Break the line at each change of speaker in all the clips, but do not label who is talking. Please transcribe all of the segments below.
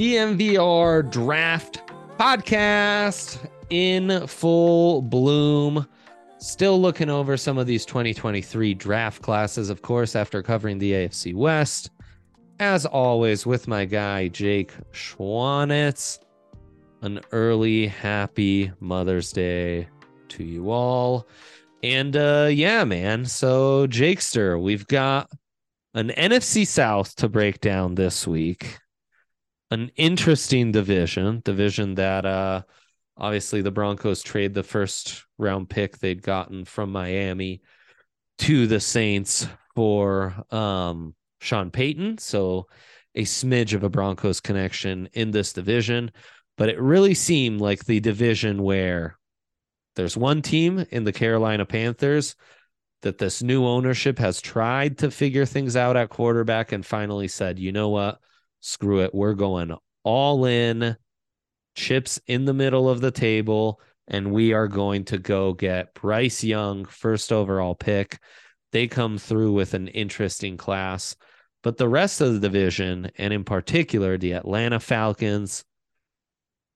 DNVR Draft Podcast in full bloom. Still looking over some of these 2023 draft classes, of course, after covering the AFC West. As always, with my guy, Jake Schwanitz. An early happy Mother's Day to you all. And uh yeah, man. So Jakester, we've got an NFC South to break down this week an interesting division, division that uh obviously the Broncos trade the first round pick they'd gotten from Miami to the Saints for um Sean Payton. So a smidge of a Broncos connection in this division, but it really seemed like the division where there's one team in the Carolina Panthers that this new ownership has tried to figure things out at quarterback and finally said, you know what? Screw it. We're going all in, chips in the middle of the table, and we are going to go get Bryce Young, first overall pick. They come through with an interesting class. But the rest of the division, and in particular the Atlanta Falcons,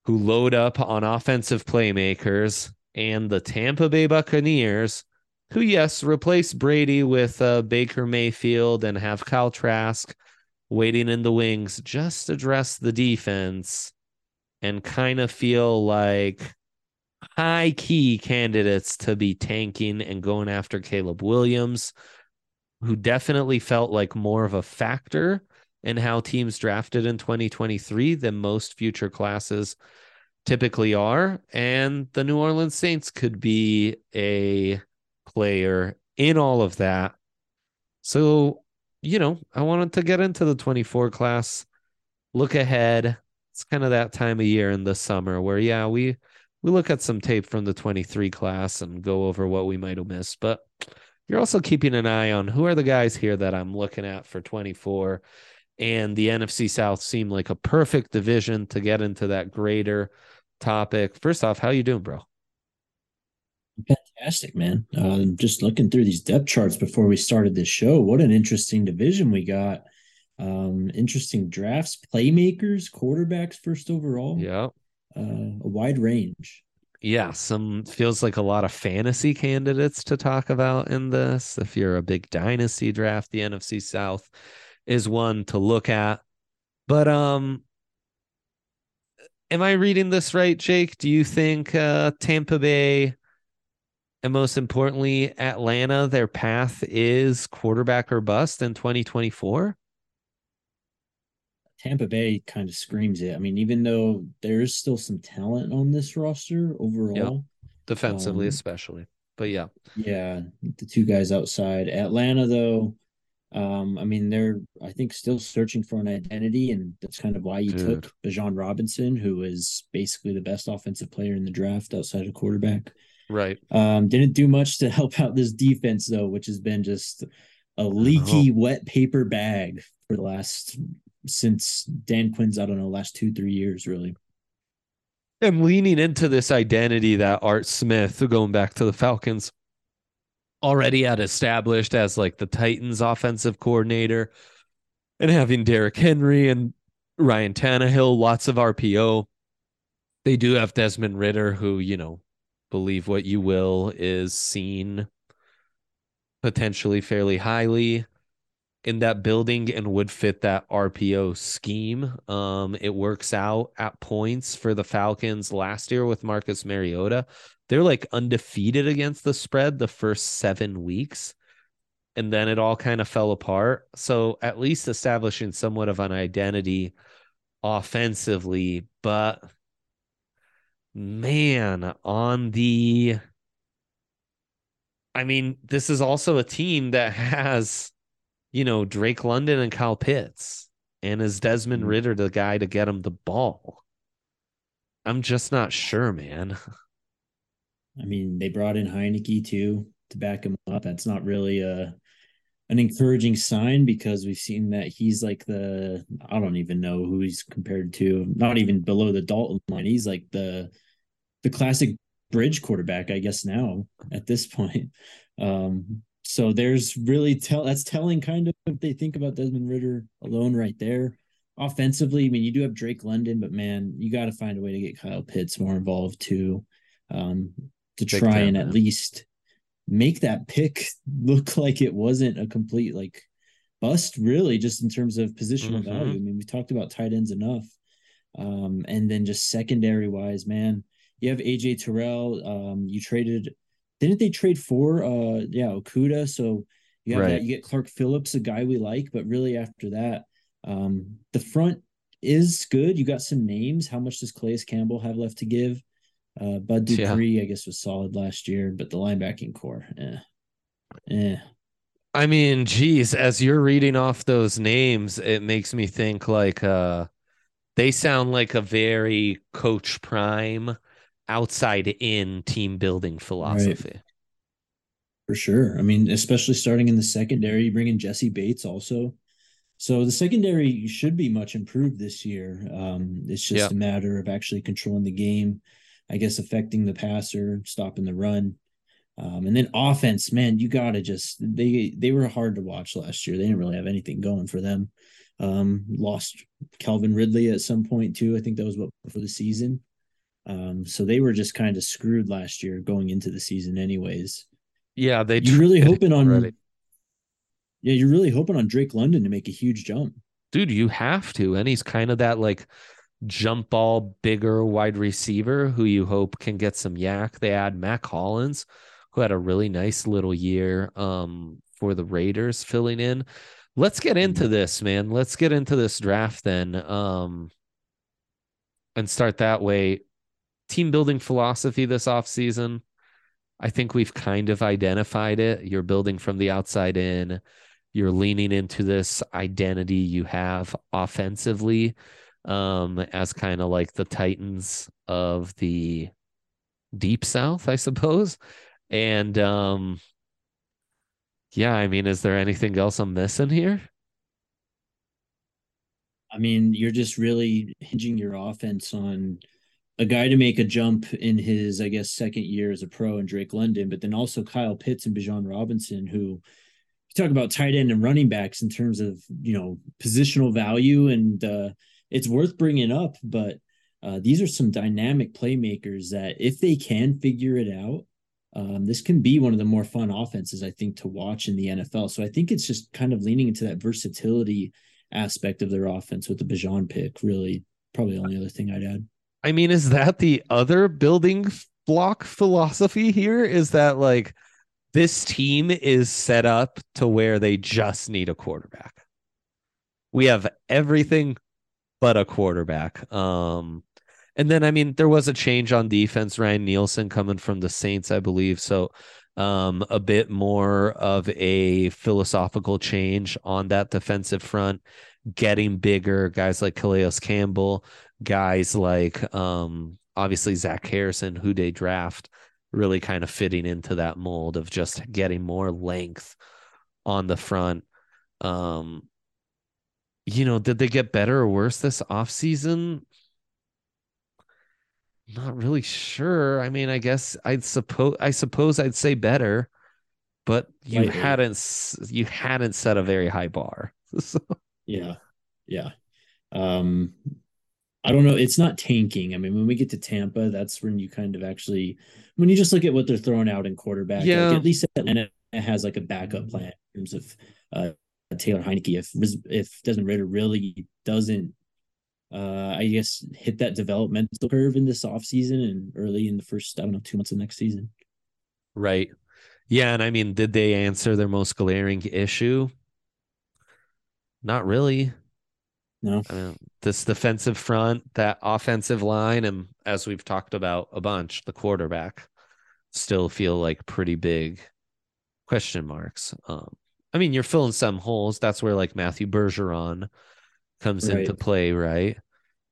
who load up on offensive playmakers, and the Tampa Bay Buccaneers, who, yes, replace Brady with uh, Baker Mayfield and have Kyle Trask waiting in the wings, just address the defense and kind of feel like high key candidates to be tanking and going after Caleb Williams, who definitely felt like more of a factor in how teams drafted in 2023 than most future classes typically are. And the New Orleans Saints could be a player in all of that. So you know, I wanted to get into the 24 class, look ahead. It's kind of that time of year in the summer where, yeah, we we look at some tape from the 23 class and go over what we might have missed. But you're also keeping an eye on who are the guys here that I'm looking at for 24. And the NFC South seemed like a perfect division to get into that greater topic. First off, how you doing, bro?
Fantastic, man. Uh, just looking through these depth charts before we started this show, what an interesting division we got. Um, interesting drafts, playmakers, quarterbacks, first overall.
Yeah.
Uh, a wide range.
Yeah, some feels like a lot of fantasy candidates to talk about in this. If you're a big dynasty draft, the NFC South is one to look at. But um am I reading this right, Jake? Do you think uh Tampa Bay and most importantly, Atlanta, their path is quarterback or bust in 2024.
Tampa Bay kind of screams it. I mean, even though there is still some talent on this roster overall, yep.
defensively, um, especially. But yeah,
yeah, the two guys outside Atlanta, though. Um, I mean, they're I think still searching for an identity, and that's kind of why you Dude. took Bijan Robinson, who is basically the best offensive player in the draft outside of quarterback.
Right.
Um, didn't do much to help out this defense though, which has been just a leaky, wet paper bag for the last since Dan Quinn's, I don't know, last two, three years, really.
And leaning into this identity that Art Smith, going back to the Falcons, already had established as like the Titans offensive coordinator and having Derrick Henry and Ryan Tannehill, lots of RPO. They do have Desmond Ridder, who, you know, believe what you will is seen potentially fairly highly in that building and would fit that RPO scheme. Um, it works out at points for the Falcons last year with Marcus Mariota. They're like undefeated against the spread the first seven weeks. And then it all kind of fell apart. So at least establishing somewhat of an identity offensively. But man, on the I mean, this is also a team that has you know, Drake London and Kyle Pitts. And is Desmond mm-hmm. The guy to get him the ball? I'm just not sure, man.
I mean, they brought in Heinicke too to back him up. That's not really a an encouraging sign because we've seen that he's like the I don't even know who he's compared to. Not even below the Dalton line. He's like the the classic bridge quarterback, I guess now at this point. Um, so there's really tell that's telling kind of if they think about Desmond Ridder alone right there. Offensively, I mean, you do have Drake London, but man, you got to find a way to get Kyle Pitts more involved too, um, to try time, and man. at least make that pick look like it wasn't a complete like bust, really, just in terms of positional mm-hmm. value. I mean, we talked about tight ends enough, um, and then just secondary wise, man, you have AJ Terrell. Um, you traded didn't they trade for uh yeah Okudah? So you have right. that you get Clark Phillips, a guy we like, but really after that, um, the front is good. You got some names. How much does Calais Campbell have left to give? Uh, Bud Dupree, yeah. I guess, was solid last year, but the linebacking core, eh, eh.
I mean, geez, as you're reading off those names, it makes me think like uh, they sound like a very Coach Prime outside in team building philosophy. Right.
For sure. I mean, especially starting in the secondary, you bring in Jessie Bates also. So the secondary should be much improved this year. Um, it's just a matter of actually controlling the game, I guess affecting the passer, stopping the run. Um, and then offense, man, you gotta just they they were hard to watch last year. They didn't really have anything going for them. Um, lost Calvin Ridley at some point too. I think that was what for the season. Um, so they were just kind of screwed last year going into the season, anyways.
Yeah, they
you're really hoping on. Ready. Yeah, you're really hoping on Drake London to make a huge jump,
dude. You have to, and he's kind of that like jump ball bigger wide receiver who you hope can get some YAC. They add Mack Hollins, who had a really nice little year um, for the Raiders filling in. Let's get into mm-hmm. this, man. Let's get into this draft then. Um, and start that way team building philosophy this offseason. I think we've kind of identified it. You're building from the outside in. You're leaning into this identity you have offensively um, as kind of like the Titans of the deep south, I suppose. And um, yeah, I mean, is there anything else I'm missing here?
I mean, you're just really hinging your offense on a guy to make a jump in his, I guess, second year as a pro in Drake London, but then also Kyle Pitts and Bijan Robinson, who you talk about tight end and running backs in terms of, you know, positional value. And uh, it's worth bringing up, but uh, these are some dynamic playmakers that if they can figure it out, um, this can be one of the more fun offenses, I think, to watch in the NFL. So I think it's just kind of leaning into that versatility aspect of their offense with the Bijan pick. Really, probably the only other thing I'd add.
I mean, is that the other building block philosophy here? Is that like this team is set up to where they just need a quarterback? We have everything but a quarterback. Um, and then I mean, there was a change on defense. Ryan Nielsen coming from the Saints, I believe. So um, a bit more of a philosophical change on that defensive front, getting bigger. Guys like Calais Campbell, guys like um, obviously Zach Harrison, who they draft, really kind of fitting into that mold of just getting more length on the front. Um, you know, did they get better or worse this offseason? Not really sure. I mean, I guess I'd suppose I suppose I'd say better, but you hadn't you hadn't set a very high bar. so.
Yeah. Yeah. Um I don't know. It's not tanking. I mean, when we get to Tampa, that's when you kind of actually, when you just look at what they're throwing out in quarterback,
yeah.
like at least Atlanta has like a backup plan in terms of uh, Taylor Heinicke. If if Desmond Ridder really doesn't, uh, I guess, hit that developmental curve in this offseason and early in the first, I don't know, two months of next season.
Right. Yeah. And I mean, did they answer their most glaring issue? Not really.
No.
I mean, this defensive front, that offensive line, and as we've talked about a bunch, the quarterback still feel like pretty big question marks. Um, I mean, you're filling some holes. That's where like Matthew Bergeron comes
Right.
into play, right?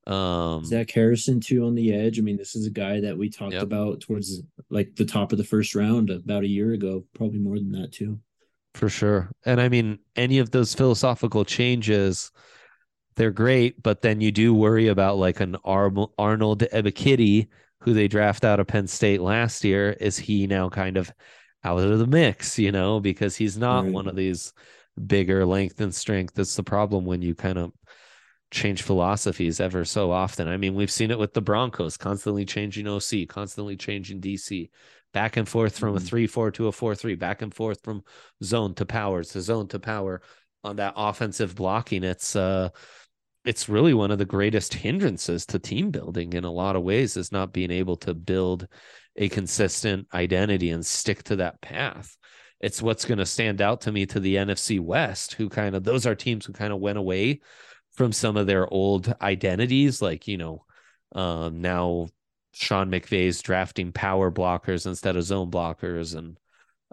Um,
Zach Harrison too on the edge. I mean, this is a guy that we talked
Yep.
about towards like the top of the first round about a year ago, probably more than that too.
For sure. And I mean, any of those philosophical changes, they're great, but then you do worry about like an Ar- Arnold Ebiketie, who they draft out of Penn State last year. Is he now kind of out of the mix, you know, because he's not
Right.
one of these bigger length and strength. That's the problem when you kind of change philosophies ever so often. I mean, we've seen it with the Broncos constantly changing OC, constantly changing DC, back and forth from a
Mhm.
3 4 to a 4 3, back and forth from zone to power to zone to power on that offensive blocking. It's, uh, it's really one of the greatest hindrances to team building in a lot of ways is not being able to build a consistent identity and stick to that path. It's what's going to stand out to me to the NFC West, who kind of those are teams who kind of went away from some of their old identities, like you know, um, now Sean McVay's drafting power blockers instead of zone blockers, and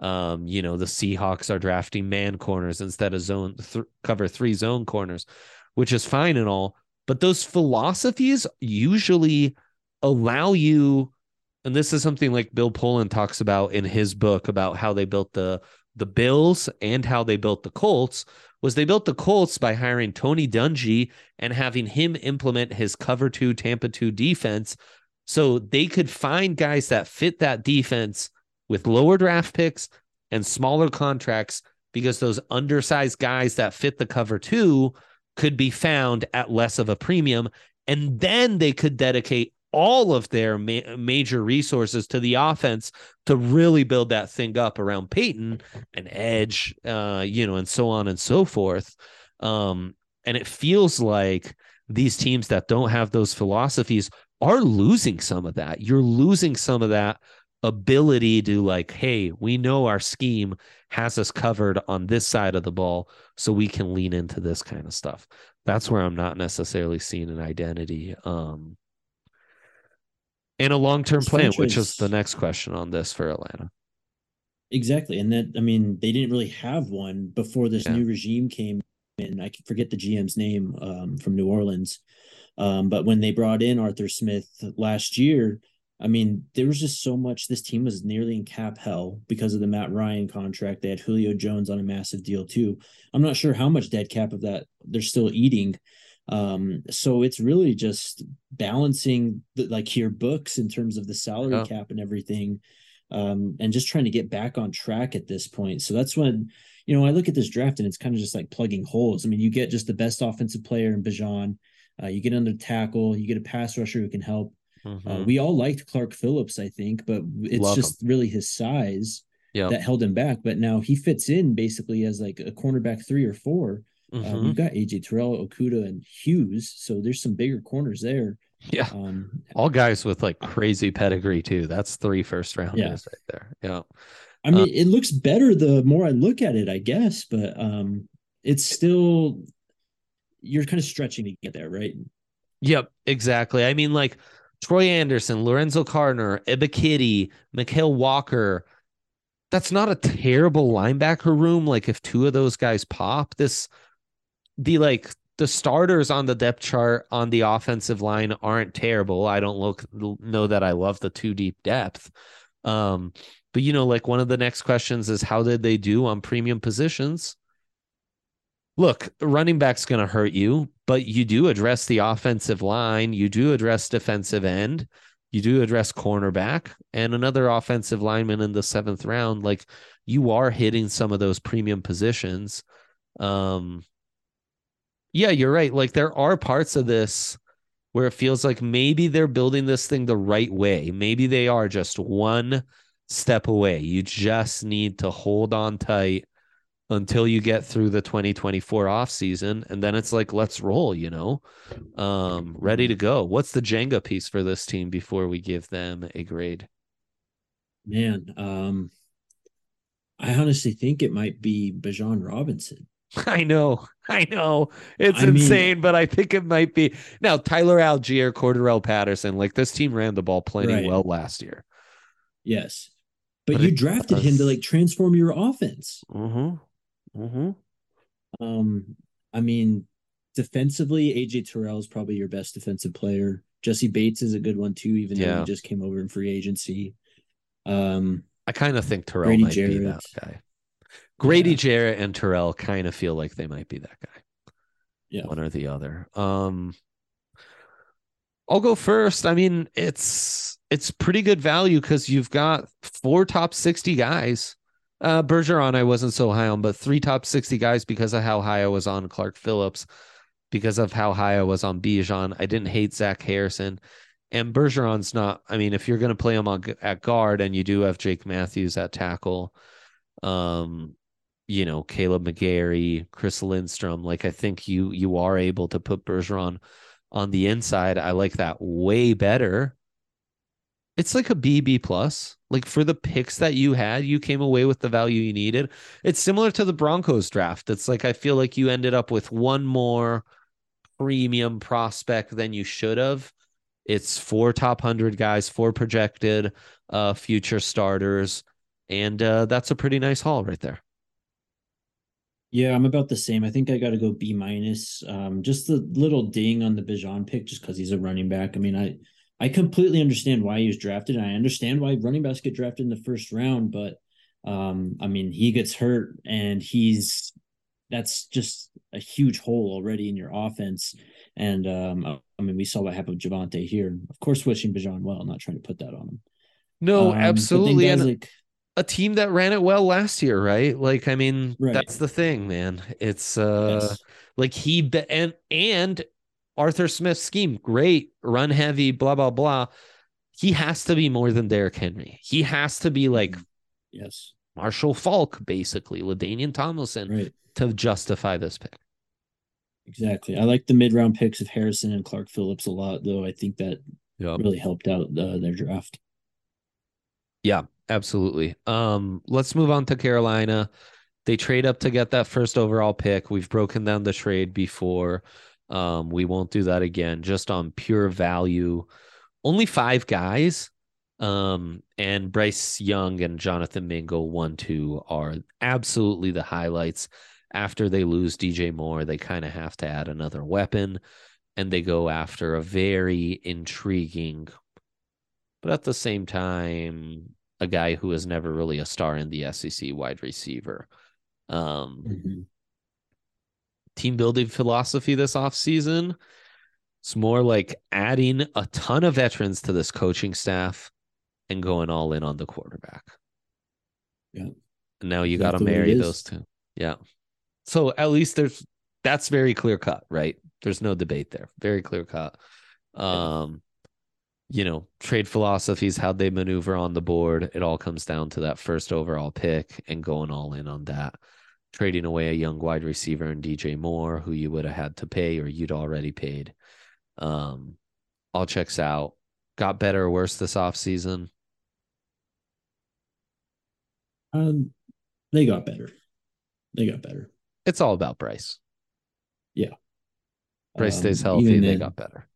um, you know the Seahawks are drafting man corners instead of zone th- cover three zone corners, which is fine and all. But those philosophies usually allow you, and this is something like Bill Polian talks about in his book about how they built the the Bills and how they built the Colts was they built the Colts by hiring Tony Dungy and having him implement his cover two Tampa 2 defense so they could find guys that fit that defense with lower draft picks and smaller contracts because those undersized guys that fit the cover two could be found at less of a premium and then they could dedicate all of their ma- major resources to the offense to really build that thing up around Peyton and Edge, uh, you know, and so on and so forth. Um, and it feels like these teams that don't have those philosophies are losing some of that. You're losing some of that ability to like, hey, we know our scheme has us covered on this side of the ball, so we can lean into this kind of stuff. That's where I'm not necessarily seeing an identity. Um, and a long-term
This
plan, which is the next question on this for Atlanta.
Exactly. And that, I mean, they didn't really have one before this
Yeah.
new regime came in. I forget the GM's name um, from New Orleans. Um, but when they brought in Arthur Smith last year, I mean, there was just so much. This team was nearly in cap hell because of the Matt Ryan contract. They had Julio Jones on a massive deal too. I'm not sure how much dead cap of that they're still eating. Um, so it's really just balancing the, like your books in terms of the salary cap and everything um, and just trying to get back on track at this point. So that's when, you know, I look at this draft and it's kind of just like plugging holes. I mean, you get just the best offensive player in Bijan, uh, you get under tackle, you get a pass rusher who can help. Uh,
Mhm.
we all liked Clark Phillips, I think, but it's
Love
just really his size
yeah.
that held him back. But now he fits in basically as like a cornerback three or 4 Uh,
Mhm.
we've got AJ Terrell, Okudah, and Hughes, so there's some bigger corners there.
yeah.
Um,
All guys with like crazy pedigree too. That's three first rounders
Yeah.
right there. Yeah.
I mean,
Uh,
it looks better the more I look at it, I guess, but um, it's still you're kind of stretching to get there, right?
Yep, exactly. I mean, like Troy Anderson, Lorenzo Carter, Ebiketie, Mykal Walker. That's not a terrible linebacker room. Like if two of those guys pop, this the like the starters on the depth chart on the offensive line aren't terrible. I don't look know that I love the two deep depth. Um, but you know, like one of the next questions is how did they do on premium positions? Look, running back's going to hurt you, but you do address the offensive line. You do address defensive end. You do address cornerback and another offensive lineman in the seventh round. Like you are hitting some of those premium positions. Um, yeah, you're right. Like there are parts of this where it feels like maybe they're building this thing the right way. Maybe they are just one step away. You just need to hold on tight until you get through the 2024 off season and then it's like let's roll you know um ready to go what's the jenga piece for this team before we give them a grade
man um i honestly think it might be Bijan Robinson
I know, I know, it's I insane, mean, but I think it might be now. Tyler Allgeier, Cordarrelle Patterson, like this team ran the ball plenty right. well last year.
Yes, but, but you drafted him to like transform your offense.
Mm-hmm. Mm-hmm.
Um, I mean, defensively, AJ Terrell is probably your best defensive player. Jessie Bates is a good one too, even yeah. though he just came over in free agency. Um,
I kind of think Terrell Grady might Jarrett. be that guy. Grady yeah. Jarrett and Terrell kind of feel like they might be that guy.
Yeah,
one or the other. Um, I'll go first. I mean, it's it's pretty good value because you've got four top sixty guys uh, Bergeron, I wasn't so high on, but three top 60 guys because of how high I was on Clark Phillips, because of how high I was on Bijan. I didn't hate Zach Harrison. And Bergeron's not, I mean, if you're going to play him on at guard and you do have Jake Matthews at tackle, um, you know, Kaleb McGary, Chris Lindstrom, like I think you you are able to put Bergeron on the inside. I like that way better it's like a BB plus. Like for the picks that you had, you came away with the value you needed. It's similar to the Broncos draft. It's like I feel like you ended up with one more premium prospect than you should have. It's four top 100 guys, four projected uh future starters, and uh that's a pretty nice haul right there.
Yeah, I'm about the same. I think I got to go B minus. Um, just the little ding on the Bijan pick, just because he's a running back. I mean, I I completely understand why he was drafted. And I understand why running backs get drafted in the first round, but um, I mean, he gets hurt and he's that's just a huge hole already in your offense. And um, I mean, we saw what happened with Javonte here. Of course, wishing Bijan well, not trying to put that on him.
No, um, absolutely. And like, a team that ran it well last year, right? Like, I mean, right. that's the thing, man. It's uh yes. like he be- and and Arthur Smith's scheme, great, run heavy, blah, blah, blah. He has to be more than Derrick Henry. He has to be like
yes,
Marshall Faulk, basically, LaDainian Tomlinson
right.
to justify this pick.
Exactly. I like the mid round picks of Harrison and Clark Phillips a lot, though. I think that yep. really helped out uh, their draft.
Yeah, absolutely. Um, let's move on to Carolina. They trade up to get that first overall pick. We've broken down the trade before. Um, we won't do that again, just on pure value. Only five guys. Um, and Bryce Young and Jonathan Mingo, one, two, are absolutely the highlights. After they lose DJ Moore, they kind of have to add another weapon and they go after a very intriguing, but at the same time, a guy who is never really a star in the SEC wide receiver. Um, mm-hmm team building philosophy this offseason. It's more like adding a ton of veterans to this coaching staff and going all in on the quarterback.
Yeah.
And now you got to marry those two. Yeah. So at least there's that's very clear cut, right? There's no debate there. Very clear cut. Um, you know, trade philosophies, how they maneuver on the board. It all comes down to that first overall pick and going all in on that trading away a young wide receiver and DJ Moore, who you would have had to pay or you'd already paid. Um, all checks out. Got better or worse this offseason?
Um, they got better. They got better.
It's all about Bryce.
Yeah.
Bryce um, stays healthy. They got better.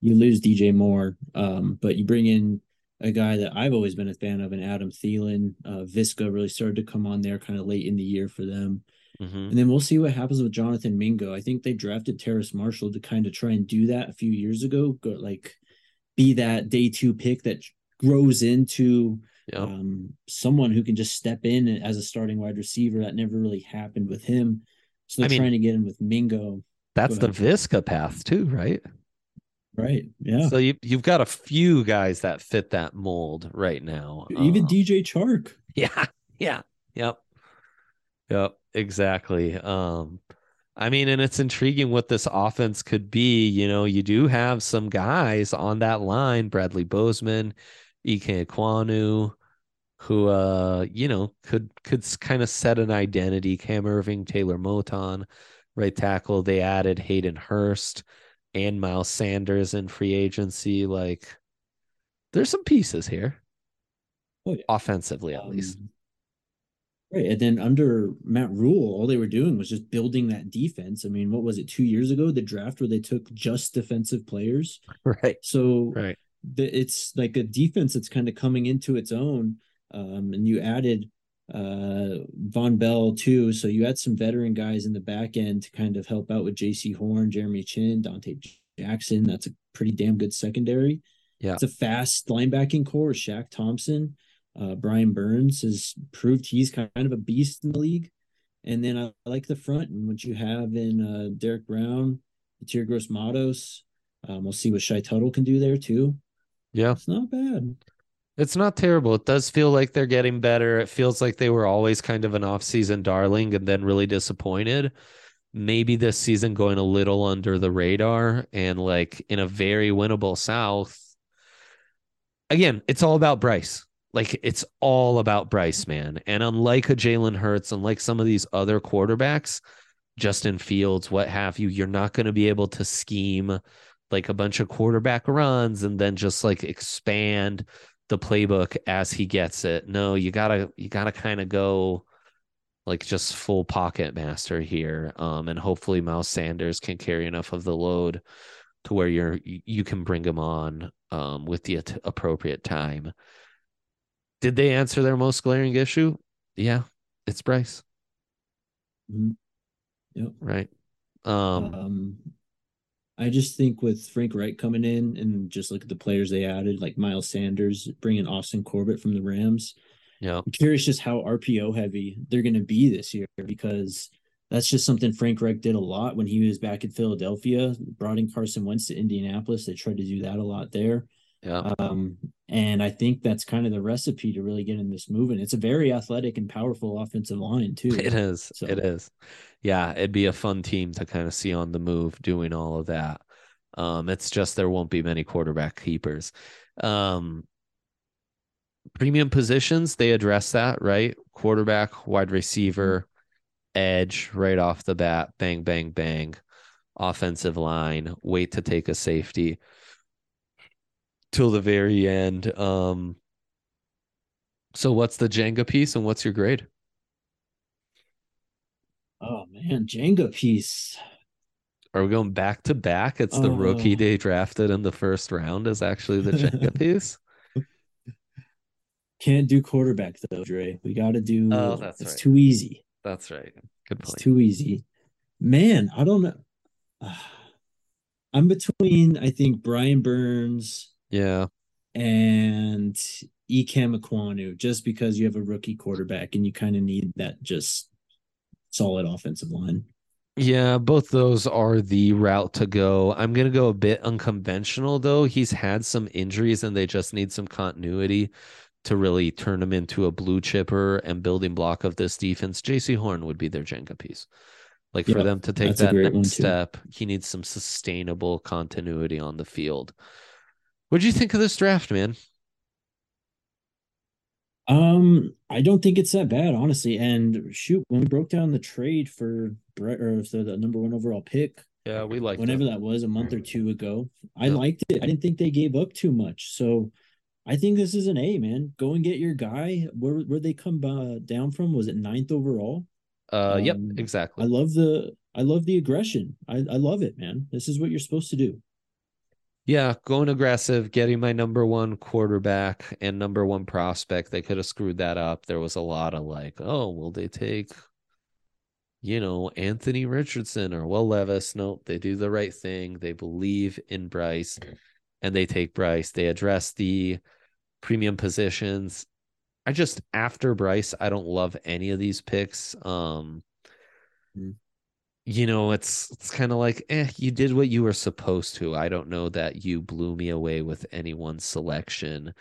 You lose DJ Moore, um, but you bring in a guy that I've always been a fan of, and Adam Thielen. Uh, Viska really started to come on there kind of late in the year for them. Mm-hmm. And then we'll see what happens with Jonathan Mingo. I think they drafted Terrace Marshall to kind of try and do that a few years ago, go, like be that day two pick that grows into yep. um, someone who can just step in as a starting wide receiver. That never really happened with him. So they're I mean, trying to get him with Mingo.
That's the Viska path too, right?
Right. Yeah.
So you you've got a few guys that fit that mold right now.
Even uh, DJ Chark.
Yeah. Yeah. Yep. Yep. Exactly. Um I mean, and it's intriguing what this offense could be. You know, you do have some guys on that line, Bradley Bozeman, Ike Ekwonu, who uh, you know, could could kind of set an identity. Cam Erving, Taylor Moton, right tackle. They added Hayden Hurst and Miles Sanders in free agency. Like there's some pieces here. Oh, yeah. Offensively, at um, least.
Right. And then under Matt Rhule, all they were doing was just building that defense. I mean, what was it, two years ago, the draft where they took just defensive players?
Right.
So
right.
The, it's like a defense that's kind of coming into its own. Um, and you added uh, Vonn Bell too. So you had some veteran guys in the back end to kind of help out with Jaycee Horn, Jeremy Chinn, Donte Jackson. That's a pretty damn good secondary.
Yeah.
It's a fast linebacking core. Shaq Thompson. Uh, Brian Burns has proved he's kind of a beast in the league. And then I, like the front and what you have in uh, Derrick Brown, Yetur Gross Matos. Um, we'll see what Shy Tuttle can do there too.
Yeah.
It's not bad.
It's not terrible. It does feel like they're getting better. It feels like they were always kind of an off-season darling and then really disappointed. Maybe this season going a little under the radar and like in a very winnable South. Again, it's all about Bryce. Like it's all about Bryce, man. And unlike a Jalen Hurts, unlike some of these other quarterbacks, Justin Fields, what have you, you're not going to be able to scheme like a bunch of quarterback runs and then just like expand the playbook as he gets it. No, you gotta you gotta kind of go like just full pocket master here. Um, and hopefully Miles Sanders can carry enough of the load to where you're you can bring him on um with the appropriate time. Did they answer their most glaring issue? Yeah, it's Bryce.
Mm-hmm. Yep.
Right. Um,
um, I just think with Frank Reich coming in and just look at the players they added, like Miles Sanders, bringing Austin Corbett from the Rams.
Yeah.
I'm curious just how RPO heavy they're going to be this year because that's just something Frank Reich did a lot when he was back in Philadelphia. Brought in Carson Wentz to Indianapolis. They tried to do that a lot there.
Yeah.
Um, and I think that's kind of the recipe to really get in this moving. It's a very athletic and powerful offensive line, too.
It is. So. It is. Yeah. It'd be a fun team to kind of see on the move doing all of that. Um, it's just there won't be many quarterback keepers. Um, premium positions, they address that, right? Quarterback, wide receiver, edge right off the bat, bang, bang, bang. Offensive line, wait to take a safety till the very end. Um, so what's the Jenga piece and what's your grade?
Oh man, Jenga piece.
Are we going back to back? It's the rookie they drafted in the first round is actually the Jenga piece.
Can't do quarterback though, Dre. We got to do.
Oh, that's
it's
right.
too easy.
That's right. Good point.
It's too easy. Man, I don't know. I'm between. I think Brian Burns
yeah.
And Ikem Ekwonu, just because you have a rookie quarterback and you kind of need that just solid offensive line.
Yeah, both those are the route to go. I'm going to go a bit unconventional, though. He's had some injuries and they just need some continuity to really turn him into a blue chipper and building block of this defense. Jaycee Horn would be their Jenga piece. Like for them to take that next step, he needs some sustainable continuity on the field. What do you think of this draft, man?
Um, I don't think it's that bad, honestly. And shoot, when we broke down the trade for Brett or the, the number one overall pick,
yeah, we like
whenever that. that was a month or two ago. I yeah. liked it. I didn't think they gave up too much. So I think this is an A, man. Go and get your guy. Where where they come uh, down from? Was it ninth overall?
Uh, um, yep, exactly.
I love the I love the aggression. I I love it, man. This is what you're supposed to do
yeah, going aggressive, getting my number one quarterback and number one prospect. They could have screwed that up. There was a lot of like, oh, will they take, you know, Anthony Richardson or Will Levis? Nope, they do the right thing. They believe in Bryce and they take Bryce. They address the premium positions. I just after Bryce, I don't love any of these picks. Um, mm you know, it's it's kind of like, eh, you did what you were supposed to. I don't know that you blew me away with anyone's selection.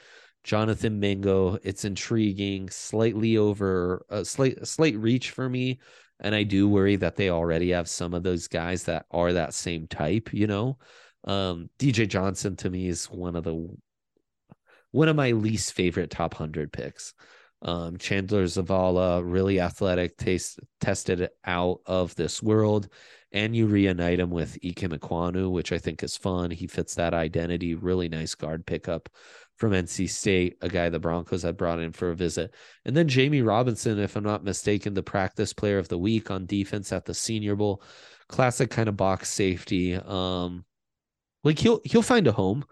Jonathan Mingo, it's intriguing, slightly over a slight slight reach for me And I do worry that they already have some of those guys that are that same type, you know. Um, DJ Johnson to me is one of the one of my least favorite top 100 picks. Um, Chandler Zavala, really athletic, taste, tested out of this world. And you reunite him with Ekwonu, which I think is fun. He fits that identity. Really nice guard pickup from NC State, a guy the Broncos had brought in for a visit. And then Jammie Robinson, if I'm not mistaken, the practice player of the week on defense at the Senior Bowl. Classic kind of box safety. Um, like he'll he'll find a home.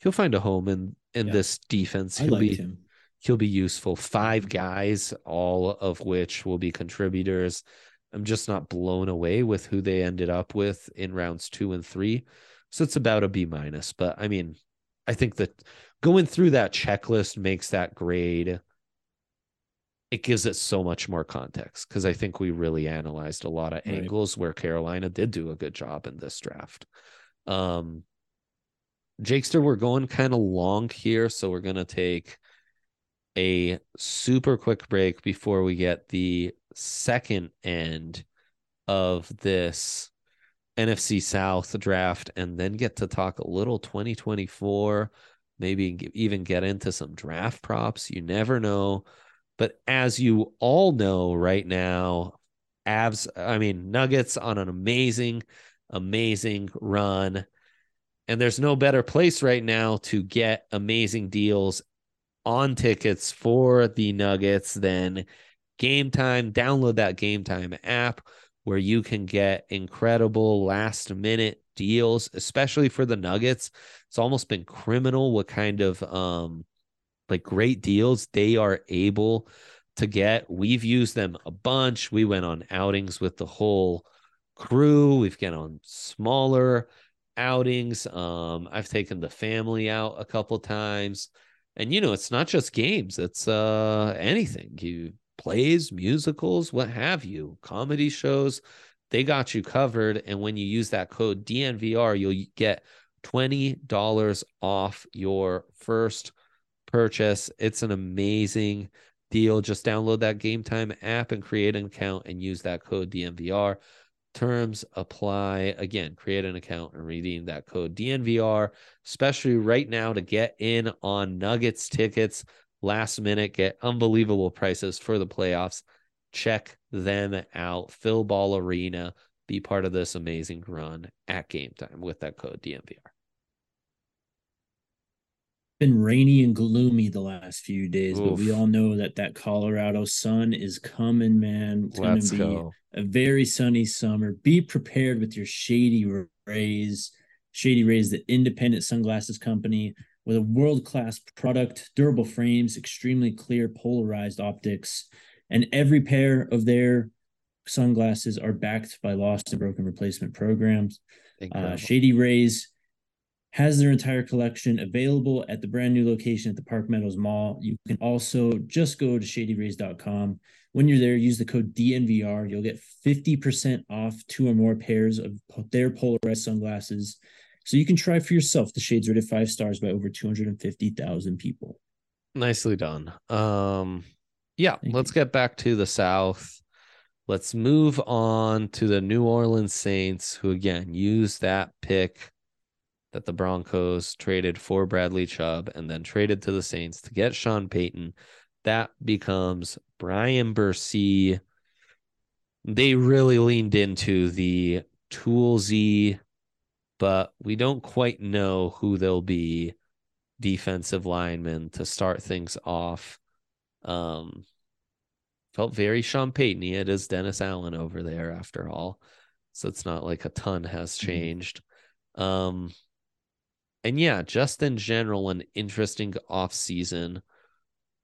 He'll find a home in in yeah. this defense. He'll be him. He'll be useful. Five guys, all of which will be contributors. I'm just not blown away with who they ended up with in rounds two and three. So it's about a B minus. But I mean, I think that going through that checklist makes that grade. It gives it so much more context because I think we really analyzed a lot of right. angles where Carolina did do a good job in this draft. Um, Jakester, we're going kind of long here, so we're going to take a super quick break before we get the second end of this NFC South draft and then get to talk a little 2024, maybe even get into some draft props. You never know. But as you all know right now, Avs, I mean, Nuggets on an amazing, amazing run. And there's no better place right now to get amazing deals on tickets for the Nuggets then Game Time. Download that Game Time app where you can get incredible last minute deals, especially for the Nuggets. It's almost been criminal what kind of um like great deals they are able to get. We've used them a bunch. We went on outings with the whole crew. We've gone on smaller outings. Um, I've taken the family out a couple times. And you know, it's not just games, it's uh anything. You plays, musicals, what have you, comedy shows, they got you covered. And when you use that code DNVR, you'll get $20 off your first purchase. It's an amazing deal. Just download that Game Time app and create an account and use that code DNVR. Terms apply. Again, create an account and redeem that code DNVR, especially right now to get in on Nuggets tickets last minute, get unbelievable prices for the playoffs. Check them out. Phil Ball Arena. Be part of this amazing run at game time with that code DNVR.
Been rainy and gloomy the last few days, Oof. but we all know that that Colorado sun is coming, man. It's going to be go a very sunny summer. Be prepared with your shady rays. Shady Rays, the independent sunglasses company with a world class product, durable frames, extremely clear polarized optics, and every pair of their sunglasses are backed by lost and broken replacement programs. Uh, shady Rays has their entire collection available at the brand new location at the Park Meadows Mall. You can also just go to shadyrays.com. When you're there, use the code DNVR. You'll get 50% off two or more pairs of their polarized sunglasses. So you can try for yourself. The Shades rated five stars by over 250,000 people.
Nicely done. Um, yeah, Thank let's you. get back to the South. Let's move on to the New Orleans Saints, who again use that pick that the Broncos traded for Bradley Chubb and then traded to the Saints to get Sean Payton. That becomes Bryan Bresee. They really leaned into the toolsy, but we don't quite know who they'll be defensive linemen to start things off. Um, felt very Sean Payton. It is Dennis Allen over there after all. So it's not like a ton has mm-hmm. changed. Um, and yeah, just in general, an interesting off season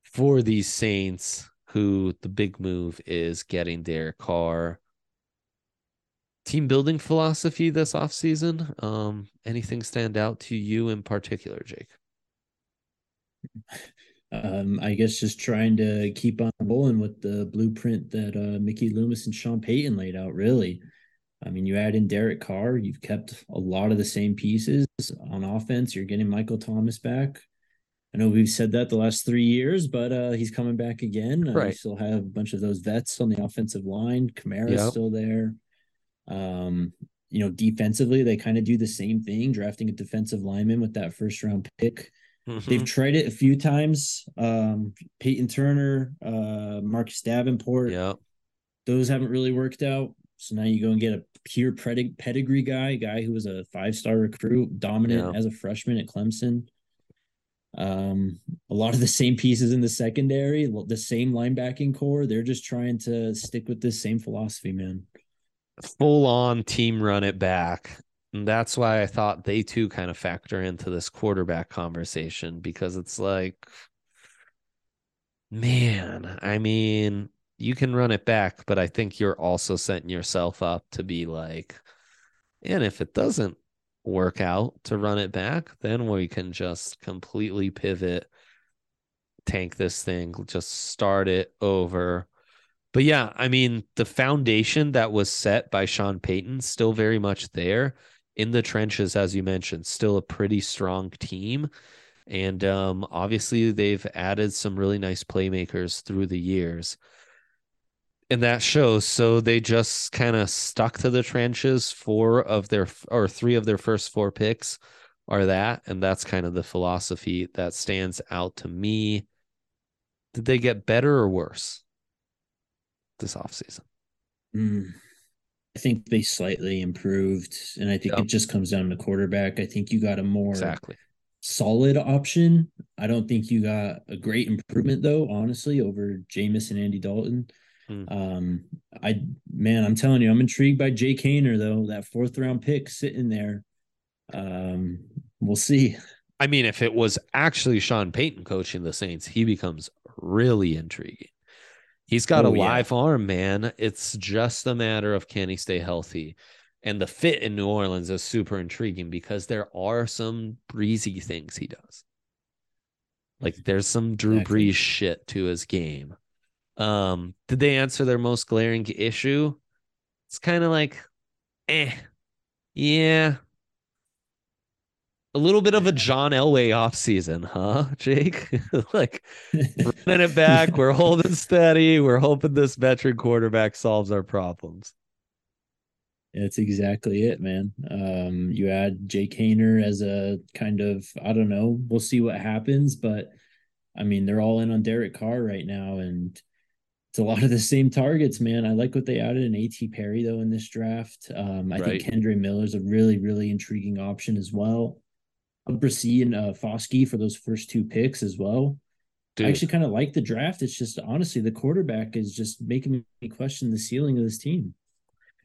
for these Saints. Who the big move is getting their Carr team building philosophy this off season. Um, anything stand out to you in particular, Jake?
Um, I guess just trying to keep on rolling with the blueprint that uh, Mickey Loomis and Sean Payton laid out. Really, I mean, you add in Derek Carr, you've kept a lot of the same pieces on offense. You're getting Michael Thomas back. I know we've said that the last three years, but uh, he's coming back again. Uh,
Right.
We still have a bunch of those vets on the offensive line. Kamara's
Yep.
still there. Um, you know, defensively, they kind of do the same thing, drafting a defensive lineman with that first round pick. They've
Mhm.
tried it a few times. Um, Payton Turner, uh, Marcus Davenport,
Yep.
those haven't really worked out. So now you go and get a pure pedig- pedigree guy, guy who was a five star recruit, dominant
Yeah.
as a freshman at Clemson. Um, a lot of the same pieces in the secondary, the same linebacking core. They're just trying to stick with this same philosophy, man.
full on team run it back. And that's why I thought they too kind of factor into this quarterback conversation because it's like, man, I mean, you can run it back, but I think you're also setting yourself up to be like, and if it doesn't work out to run it back, then we can just completely pivot, tank this thing, just start it over. But yeah, I mean, the foundation that was set by Sean Payton still very much there in the trenches, as you mentioned, still a pretty strong team. And um, obviously, they've added some really nice playmakers through the years. And that show. So they just kind of stuck to the trenches. Four of their, or three of their first four picks are that. And that's kind of the philosophy that stands out to me. Did they get better or worse this offseason?
Mm. I think they slightly improved, and I think
Yep.
it just comes down to quarterback. I think you got a more
Exactly.
solid option. I don't think you got a great improvement though, honestly, over Jameis and Andy Dalton.
Hmm.
Um, I man, I'm telling you, I'm intrigued by Jake Haener though. That fourth round pick sitting there. Um, we'll see.
I mean, if it was actually Sean Payton coaching the Saints, he becomes really intriguing. He's got
Oh,
a
yeah.
live arm, man. It's just a matter of can he stay healthy. And the fit in New Orleans is super intriguing because there are some breezy things he does. Like there's some Drew
Exactly.
Brees shit to his game. Um, did they answer their most glaring issue? It's kind of like, eh, yeah. A little bit of a John Elway offseason, huh, Jake? like running it back, we're holding steady, we're hoping this veteran quarterback solves our problems.
That's exactly it, man. Um, you add Jake Haener as a kind of, I don't know, we'll see what happens, but I mean, they're all in on Derek Carr right now, and it's a lot of the same targets, man. I like what they added in AT Perry though in this draft. Um, I
Right.
think Kendre Miller is a really, really intriguing option as well. Bresee and uh, Foskey for those first two picks as well.
Dude,
I actually kind of like the draft. It's just honestly the quarterback is just making me question the ceiling of this team.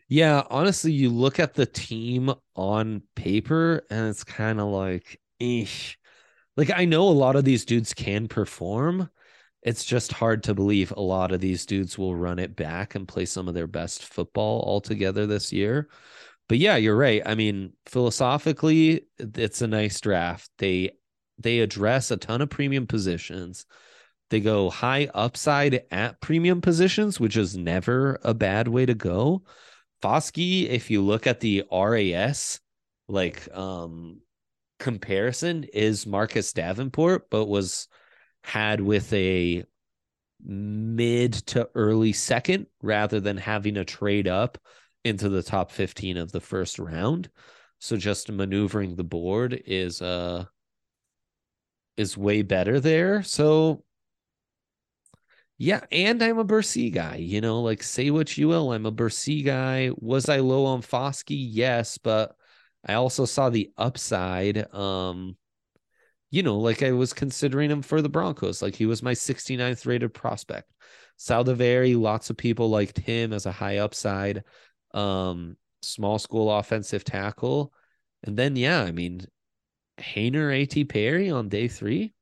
yeah, honestly, you look at the team on paper and it's kind of like, eesh. Like, I know a lot of these dudes can perform. It's just hard to believe a lot of these dudes will run it back and play some of their best football altogether this year. But yeah, you're right. I mean, philosophically, it's a nice draft. They they address a ton of premium positions. They go high upside at premium positions, which is never a bad way to go. Foskey, if you look at the RAS like um comparison, is Marcus Davenport, but was had with a mid to early second rather than having a trade up into the top 15 of the first round. So just maneuvering the board is uh is way better there. So yeah, and I'm a Bresee guy, you know, like say what you will. I'm a Bresee guy. Was I low on Foskey? Yes, but I also saw the upside. Um, you know, like I was considering him for the Broncos. Like he was my 69th rated prospect. Saldiveri, lots of people liked him as a high upside, um, small school offensive tackle. And then, yeah, I mean, Haener AT Perry on day three.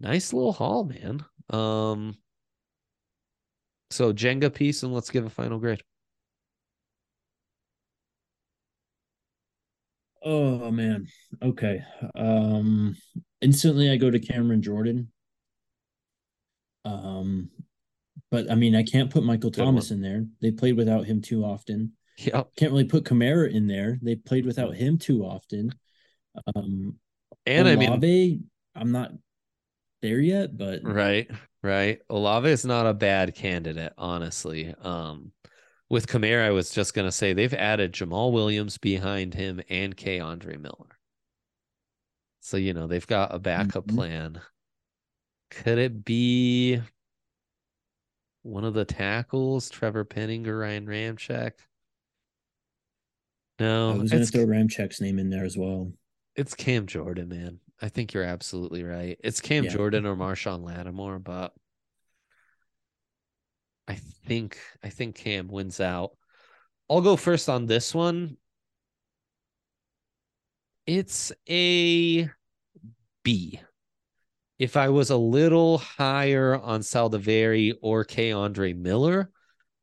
Nice little haul, man. Um, so Jenga piece, and let's give a final grade.
Oh man. Okay. Um instantly I go to Cameron Jordan. Um but I mean I can't put Michael
Good
Thomas in there. They played without him too often.
Yep.
Can't really put Kamara in there. They played without him too often. Um
And I mean,
I'm not there yet, but
right, right. Olave is not a bad candidate, honestly. Um, with Kamara, I was just gonna say they've added Jamaal Williams behind him and K. Andre Miller. So you know they've got a backup mm-hmm. plan. Could it be one of the tackles, Trevor Penning or Ryan Ramczyk? No,
I was going to throw Ramczyk's name in there as well.
It's Cam Jordan, man. I think you're absolutely right. It's Cam yeah. Jordan or Marshon Lattimore, but I think I think Cam wins out. I'll go first on this one. It's a B. If I was a little higher on Saldiveri or K. Andre Miller,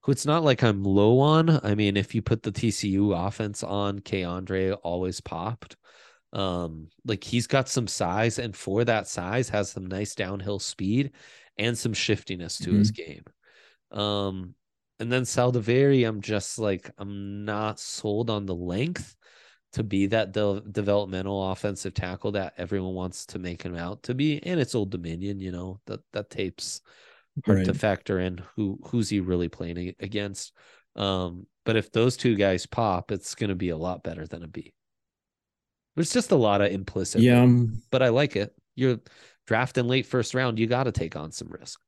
who it's not like I'm low on. I mean, if you put the TCU offense on, K. Andre always popped. Um, like he's got some size, and for that size, has some nice downhill speed and some shiftiness to mm-hmm. his game. Um, and then Saldiveri, I'm just like I'm not sold on the length to be that de- developmental offensive tackle that everyone wants to make him out to be. And it's Old Dominion, you know that that tape's hard right. to factor in who who's he really playing against. Um, but if those two guys pop, it's going to be a lot better than a B. There's just a lot of implicit.
Yeah. Um,
but I like it. You're drafting late first round. You got to take on some risk.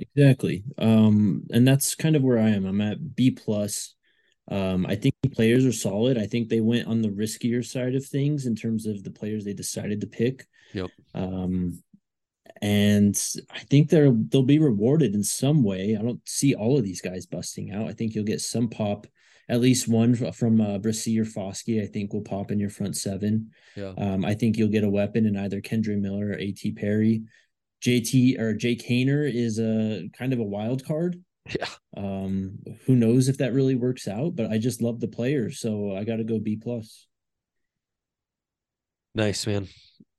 Exactly. Um, and that's kind of where I am. I'm at B plus. Um, I think players are solid. I think they went on the riskier side of things in terms of the players they decided to pick.
Yep.
Um, and I think they're they'll be rewarded in some way. I don't see all of these guys busting out. I think you'll get some pop at least one from uh, Bresee or Foskey, I think will pop in your front seven.
Yeah.
Um, I think you'll get a weapon in either Kendre Miller or A.T. Perry. JT or Jake Haener is a kind of a wild card.
Yeah.
Um, who knows if that really works out, but I just love the player, so I got to go B plus.
Nice, man.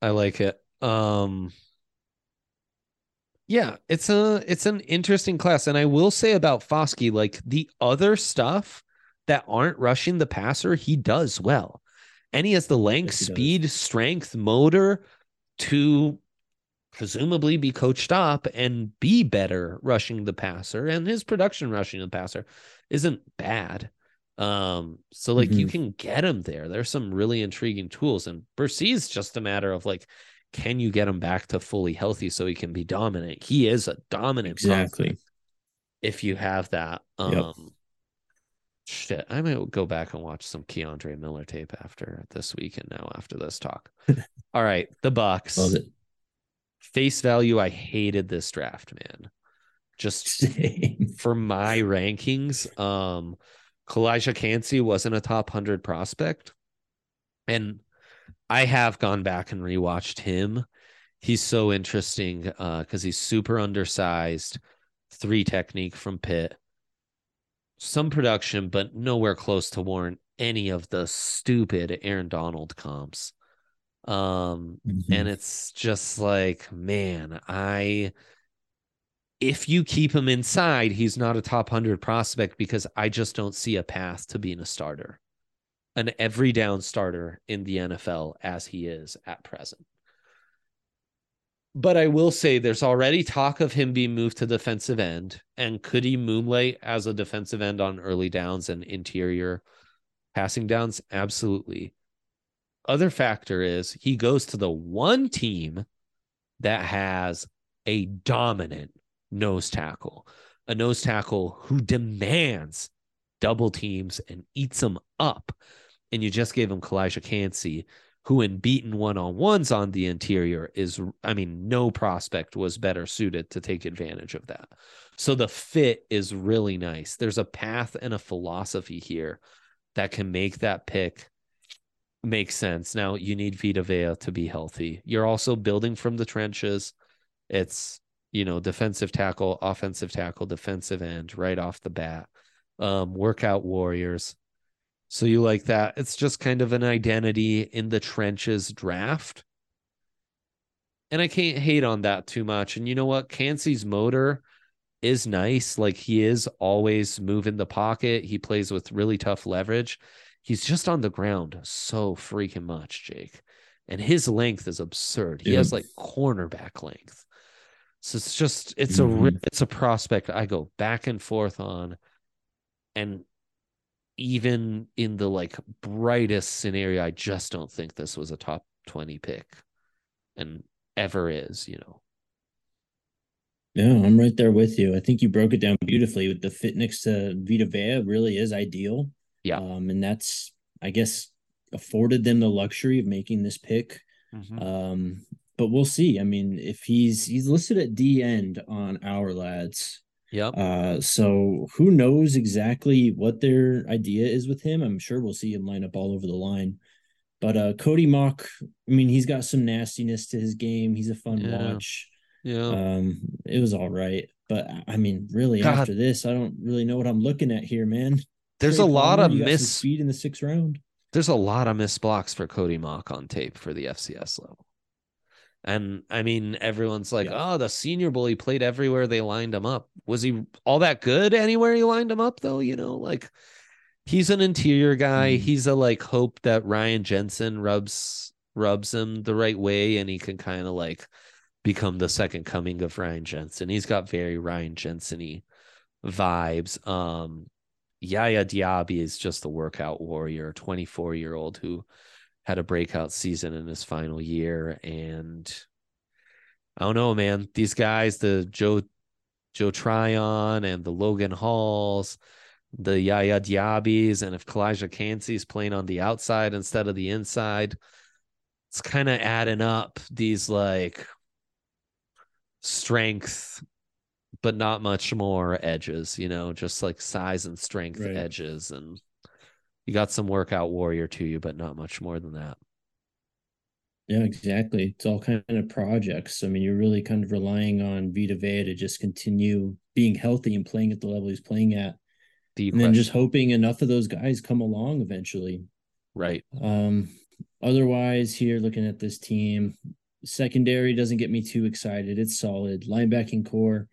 I like it. Um, yeah, it's a it's an interesting class, and I will say about Foskey, like the other stuff that aren't rushing the passer, he does well. And he has the length, yes, speed, does. strength, motor to presumably be coached up and be better rushing the passer. And his production rushing the passer isn't bad. Um, so like mm-hmm. you can get him there. There's some really intriguing tools, and is just a matter of like, can you get him back to fully healthy so he can be dominant? He is a dominant
exactly.
If you have that, um, yep. Shit, I might go back and watch some K'Andre Miller tape after this weekend. Now, after this talk. All right, the Bucks. Face value. I hated this draft, man. Just for my rankings, um, Calijah Kancey wasn't a top hundred prospect, and I have gone back and rewatched him. He's so interesting uh, because uh, he's super undersized, three technique from Pitt some production, but nowhere close to warrant any of the stupid Aaron Donald comps. Um, mm-hmm. and it's just like, man, I if you keep him inside, he's not a top 100 prospect because I just don't see a path to being a starter, an every down starter in the NFL as he is at present. But I will say there's already talk of him being moved to defensive end. And could he moonlight as a defensive end on early downs and interior passing downs? Absolutely. Other factor is he goes to the one team that has a dominant nose tackle, a nose tackle who demands double teams and eats them up. And you just gave him Calijah Kancey, who in beaten one-on-ones on the interior is I mean no prospect was better suited to take advantage of that. So the fit is really nice. There's a path and a philosophy here that can make that pick make sense. Now you need Vita Vea to be healthy. You're also building from the trenches. It's, you know, defensive tackle, offensive tackle, defensive end right off the bat. Um, workout warriors so you like that? It's just kind of an identity in the trenches draft. And I can't hate on that too much. And you know what? Kancey's motor is nice. Like he is always moving the pocket. He plays with really tough leverage. He's just on the ground so freaking much, Jake. and his length is absurd. He
Yeah.
has like cornerback length. So it's just it's a
Mhm.
re- it's a prospect I go back and forth on, and even in the like brightest scenario, I just don't think this was a top twenty pick, and ever is. You know,
Yeah, I'm right there with you. I think you broke it down beautifully with the fit next to Vita Vea really is ideal.
Yeah.
Um, and that's I guess afforded them the luxury of making this pick. Um, but we'll see. I mean, if he's he's listed at D end on our lads.
yep,
Uh, so who knows exactly what their idea is with him? I'm sure we'll see him line up all over the line. But uh Cody Mauch, I mean, he's got some nastiness to his game. He's a fun
Yeah.
watch.
yeah.
Um, it was all right, but I mean, really,
God.
after this, I don't really know what I'm looking at here, man.
There's a lot of
you got some
miss.
speed in the sixth round.
there's a lot of missed blocks for Cody Mauch on tape for the FCS level. And I mean, everyone's like,
Yeah.
oh, the senior bowl, he played everywhere they lined him up. Was he all that good anywhere he lined him up, though? You know, like he's an interior guy.
Mhm.
He's a like hope that Ryan Jensen rubs rubs him the right way and he can kind of like become the second coming of Ryan Jensen. He's got very Ryan Jensen-y vibes. Um Yaya Diaby is just a workout warrior, 24 year old who had a breakout season in his final year. And I don't know, man. These guys, the Joe Joe Tryon and the Logan Halls, the Yaya Diabys, and if Calijah is playing on the outside instead of the inside, it's kind of adding up these like strength but not much more edges, you know, just like size and strength
Right.
edges. And you got some workout warrior to you, but not much more than that.
Yeah, exactly. It's all kind of projects. I mean, you're really kind of relying on Vita Vea to just continue being healthy and playing at the level he's playing at,
The
and then just hoping enough of those guys come along eventually.
right.
Um, otherwise, here looking at this team, secondary doesn't get me too excited. It's solid. Linebacking core,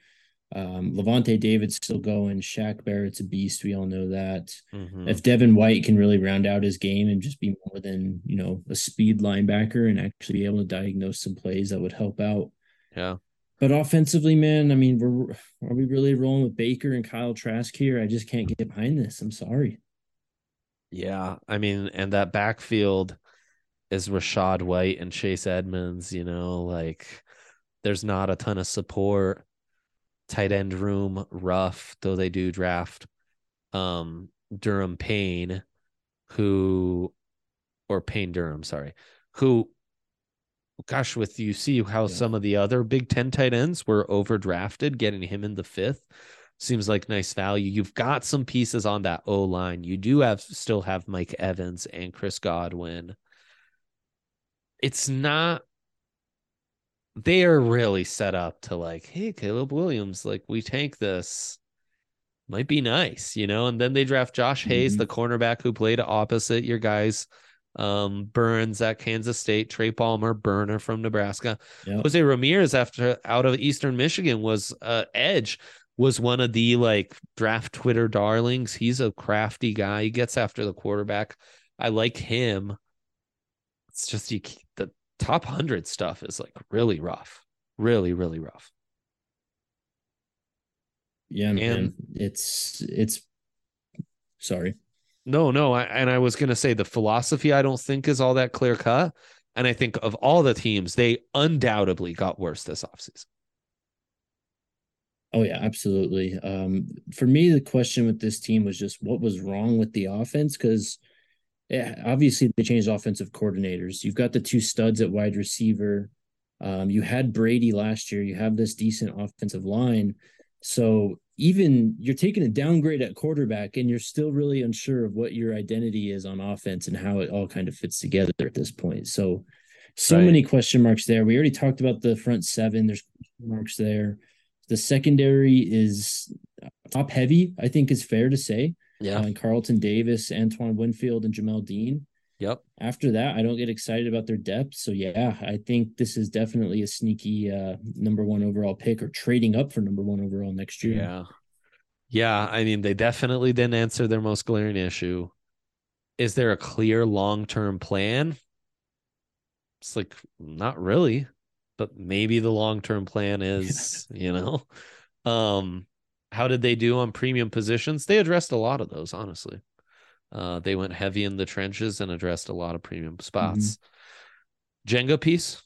um, Lavonte David's still going. Shaq Barrett's a beast. We all know that.
Mhm.
If Devin White can really round out his game and just be more than you know a speed linebacker and actually be able to diagnose some plays, that would help out.
yeah.
But offensively, man, I mean, we're are we really rolling with Baker and Kyle Trask here? I just can't get behind this. I'm sorry.
Yeah. I mean, and that backfield is Rachaad White and Chase Edmonds, you know, like there's not a ton of support. Tight end room rough, though they do draft um Durham Payne, who or Payne Durham, sorry, who gosh, with you see how
Yeah.
some of the other Big Ten tight ends were overdrafted, getting him in the fifth seems like nice value. You've got some pieces on that O line. You do have still have Mike Evans and Chris Godwin. It's not they are really set up to like, hey, Caleb Williams, like we tank this. Might be nice, you know, and then they draft Josh Hayes,
Mhm.
the cornerback who played opposite your guys, um, Burns at Kansas State, Trey Palmer, Burner from Nebraska.
Yeah.
Jose Ramirez after out of Eastern Michigan was uh edge was one of the like draft Twitter darlings. He's a crafty guy. He gets after the quarterback. I like him. It's just you the top 100 stuff is like really rough. Really really rough.
Yeah, man.
And-
It's it's sorry.
No, no, I, and I was going to say the philosophy I don't think is all that clear cut. And I think of all the teams, they undoubtedly got worse this offseason.
Oh yeah, absolutely. Um, for me, the question with this team was just what was wrong with the offense because yeah, obviously they changed offensive coordinators. You've got the two studs at wide receiver. Um, you had Brady last year. You have this decent offensive line. So even you're taking a downgrade at quarterback, and you're still really unsure of what your identity is on offense and how it all kind of fits together at this point. So, so
Right.
many question marks there. We already talked about the front seven. There's question marks there. The secondary is top heavy, I think is fair to say.
Yeah.
Uh, Carlton Davis, Antoine Winfield, and Jamel Dean.
Yep.
After that, I don't get excited about their depth. So yeah, I think this is definitely a sneaky uh, number one overall pick or trading up for number one overall next year.
Yeah. Yeah. I mean, they definitely didn't answer their most glaring issue. Is there a clear long term plan? It's like not really, but maybe the long-term plan is, you know. Um how did they do on premium positions? They addressed a lot of those, honestly. Uh they went heavy in the trenches and addressed a lot of premium spots. Mm-hmm. Jenga piece.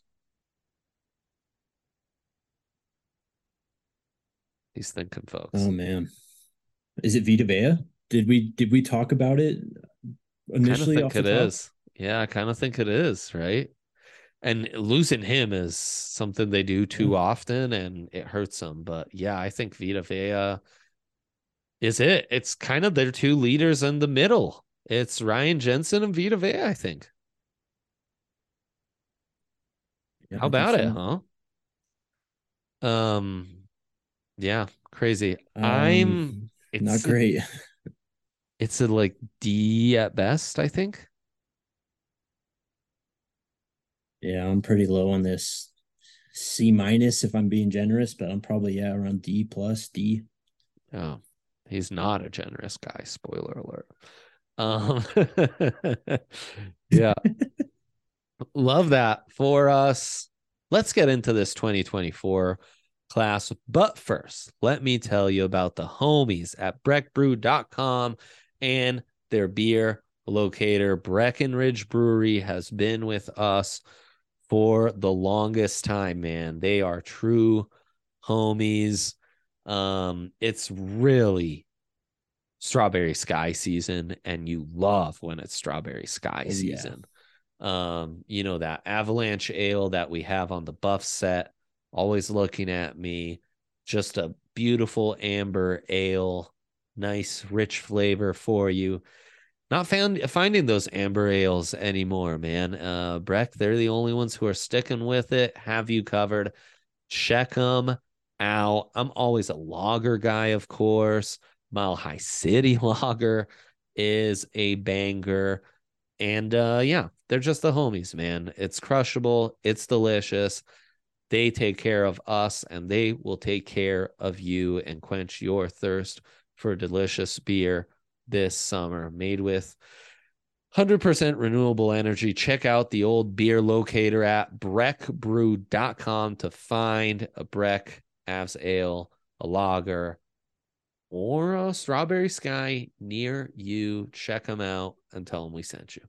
He's thinking, folks.
Oh man. Is it Vita Vea? Did we did we talk about it initially?
I think it top? is. Yeah, I kind of think it is, right? And losing him is something they do too yeah. often and it hurts them. But yeah, I think Vita Vea is it. It's kind of their two leaders in the middle. It's Ryan Jensen and Vita Vea, I think. Yeah, How about it, huh? Um yeah, crazy. Um, I'm
it's not great.
it's a like D at best, I think.
Yeah, I'm pretty low on this. C minus if I'm being generous, but I'm probably yeah around D plus D.
Oh, he's not a generous guy. Spoiler alert. Um, yeah, love that for us. Let's get into this 2024 class. But first, let me tell you about the homies at breckbrew.com and their beer locator. Breckenridge Brewery has been with us for the longest time, man. They are true homies. Um, it's really strawberry sky season, and you love when it's strawberry sky oh, season. Yeah. Um, you know, that avalanche ale that we have on the buff set, always looking at me, just a beautiful amber ale, nice rich flavor for you not found finding those amber ales anymore, man. Uh, Breck, they're the only ones who are sticking with it. Have you covered? Check them out. I'm always a logger guy, of course. Mile High City Logger is a banger. And uh, yeah, they're just the homies, man. It's crushable, it's delicious. They take care of us and they will take care of you and quench your thirst for delicious beer this summer, made with 100% renewable energy. Check out the old beer locator at breckbrew.com to find a Breck Avs Ale, a lager, or a strawberry sky near you. Check them out and tell them we sent you.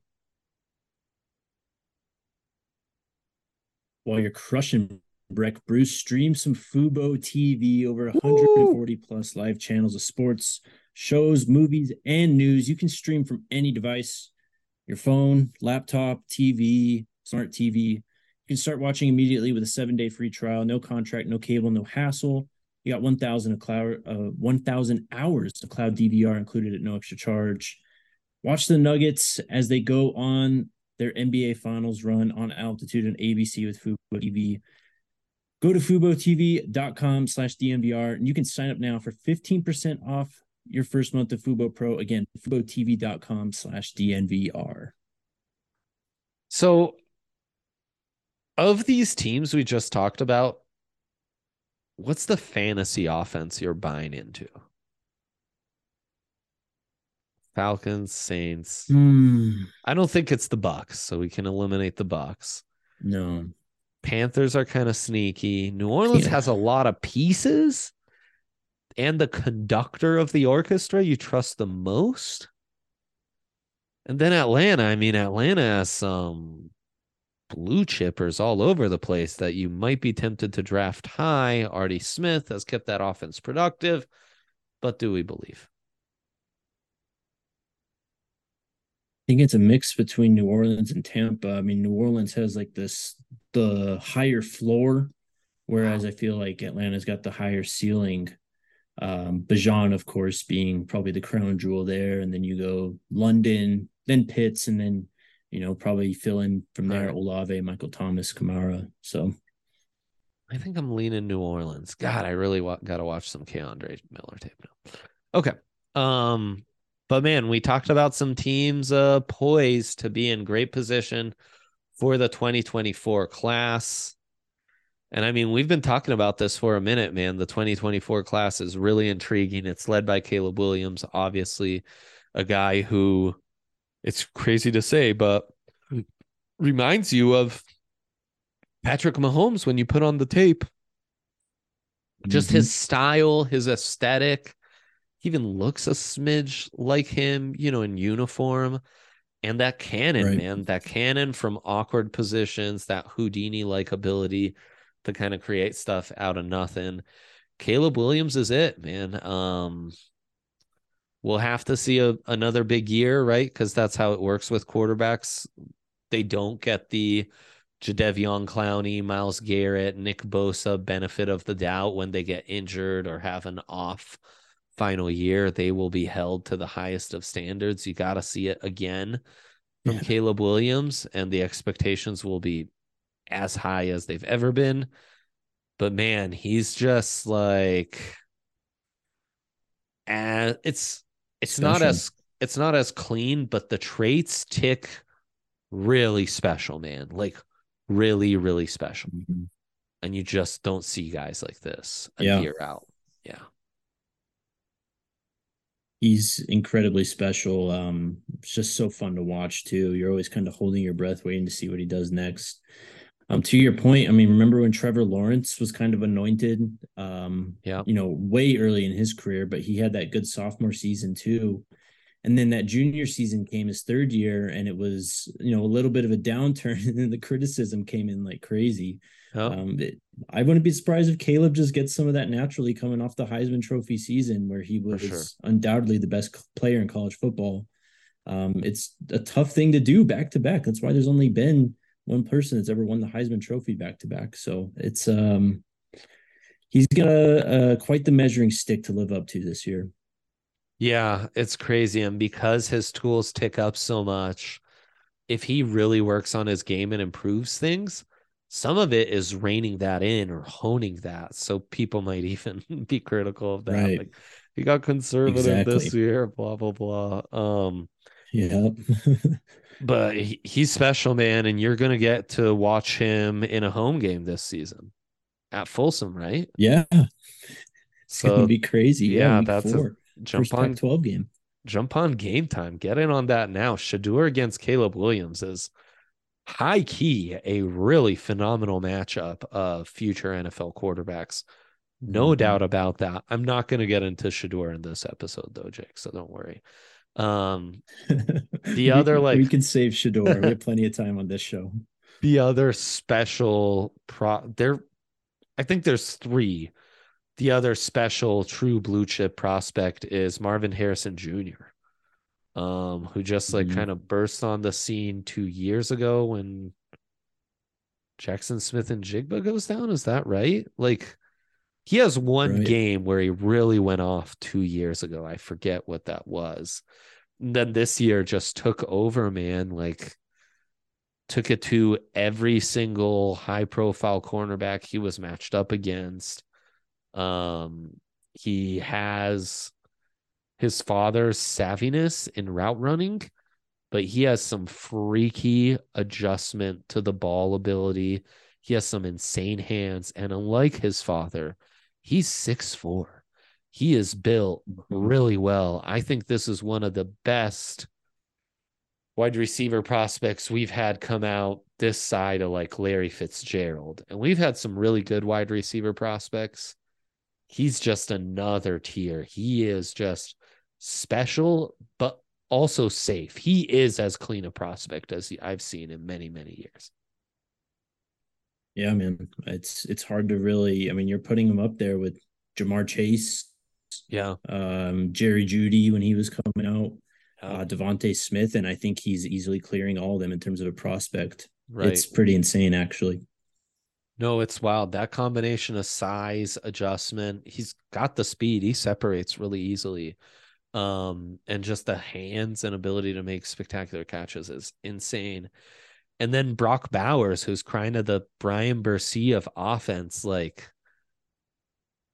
While you're crushing Breck Brew, stream some Fubo TV over 140 plus live channels of sports shows, movies, and news. You can stream from any device your phone, laptop, TV, smart TV. You can start watching immediately with a seven day free trial, no contract, no cable, no hassle. You got 1,000 cloud, uh, 1,000 hours of cloud DVR included at no extra charge. Watch the Nuggets as they go on their NBA Finals run on altitude and ABC with Fubo TV. Go to FuboTV.com slash DNVR and you can sign up now for 15% off your first month of Fubo Pro. Again, FuboTV.com slash DNVR.
So, of these teams we just talked about, what's the fantasy offense you're buying into? Falcons, Saints.
Mm.
I don't think it's the Bucks, so we can eliminate the Bucks.
No.
Panthers are kind of sneaky. New Orleans yeah. has a lot of pieces and the conductor of the orchestra you trust the most. And then Atlanta, I mean, Atlanta has some blue chippers all over the place that you might be tempted to draft high. Artie Smith has kept that offense productive, but do we believe?
I think it's a mix between New Orleans and Tampa. I mean, New Orleans has like this the higher floor, whereas I feel like Atlanta's got the higher ceiling um, Bijan, of course, being probably the crown jewel there, and then you go London, then Pitts, and then you know probably fill in from there right. Olave, Michael Thomas, Kamara. So
I think I'm leaning New Orleans. God, I really wa- got to watch some K'Andre Miller tape now. Okay, um, but man, we talked about some teams uh poised to be in great position for the 2024 class. And I mean, we've been talking about this for a minute, man. The 2024 class is really intriguing. It's led by Caleb Williams, obviously, a guy who it's crazy to say, but reminds you of Patrick Mahomes, when you put on the tape, just
Mm-hmm.
his style, his aesthetic, he even looks a smidge like him, you know, in uniform. And that cannon,
Right.
man, that cannon from awkward positions, that Houdini like ability to kind of create stuff out of nothing. Caleb Williams is it, man. Um, we'll have to see a, another big year, right? Because that's how it works with quarterbacks. They don't get the Jadeveon Clowney, Myles Garrett, Nick Bosa benefit of the doubt when they get injured or have an off final year. They will be held to the highest of standards. You got to see it again from
Yeah.
Caleb Williams, and the expectations will be as high as they've ever been. But man, he's just like, and it's it's not as it's not as clean, but the traits tick really special, man. Like really, really special.
Mhm.
And you just don't see guys like this a
Yeah.
year out. Yeah.
He's incredibly special. Um, it's just so fun to watch too. You're always kind of holding your breath, waiting to see what he does next. Um, to your point, I mean, remember when Trevor Lawrence was kind of anointed? Um,
Yeah.
you know, way early in his career, but he had that good sophomore season too. And then that junior season came his third year, and it was, you know, a little bit of a downturn, and then the criticism came in like crazy.
Oh,
Um, it, I wouldn't be surprised if Caleb just gets some of that naturally coming off the Heisman Trophy season, where he was
sure.
undoubtedly the best player in college football. Um, it's a tough thing to do back to back. That's why there's only been one person that's ever won the Heisman Trophy back to back. So it's um, he's got a, uh, quite the measuring stick to live up to this year.
yeah, it's crazy. And because his tools tick up so much, if he really works on his game and improves things, some of it is reining that in or honing that. So people might even be critical of that.
Right.
Like he got conservative this year, blah, blah, blah. Um,
Yeah.
but he, he's special, man, and you're gonna get to watch him in a home game this season at Folsom, right?
yeah. It's
So
gonna be crazy.
yeah,
week
that's a jump
First
on
Pac-12 game.
jump on game time. Get in on that now. Shedeur against Caleb Williams is high key a really phenomenal matchup of future NFL quarterbacks. No
Mhm.
doubt about that. I'm not going to get into Shedeur in this episode though, Jake. So don't worry. Um,
the
other, like we
can save Shedeur. we have plenty of time on this show.
the other special pro there i think there's three the other special true blue chip prospect is marvin harrison jr um who just like
Mhm.
kind of burst on the scene two years ago when jaxon smith-njigba goes down is that right like he has one
Right.
game where he really went off two years ago i forget what that was and then this year just took over man like took it to every single high profile cornerback he was matched up against. Um, he has his father's savviness in route running, but he has some freaky adjustment to the ball ability. He has some insane hands, and unlike his father, he's six four. He is built mm-hmm. really well. I think this is one of the best wide receiver prospects we've had come out this side of like Larry Fitzgerald. And we've had some really good wide receiver prospects. He's just another tier. He is just special, but also safe. He is as clean a prospect as I've seen in many, many years.
Yeah, man. It's it's hard to really. I mean, you're putting him up there with Ja'Marr Chase,
Yeah.
um, Jerry Jeudy when he was coming out,
Yeah.
uh, DeVonta Smith, and I think he's easily clearing all of them in terms of a prospect.
right.
It's pretty insane, actually.
No, it's wild. That combination of size, adjustment, he's got the speed. He separates really easily. Um, and just the hands and ability to make spectacular catches is insane. And then Brock Bowers, who's kind of the Bryan Bresee of offense, like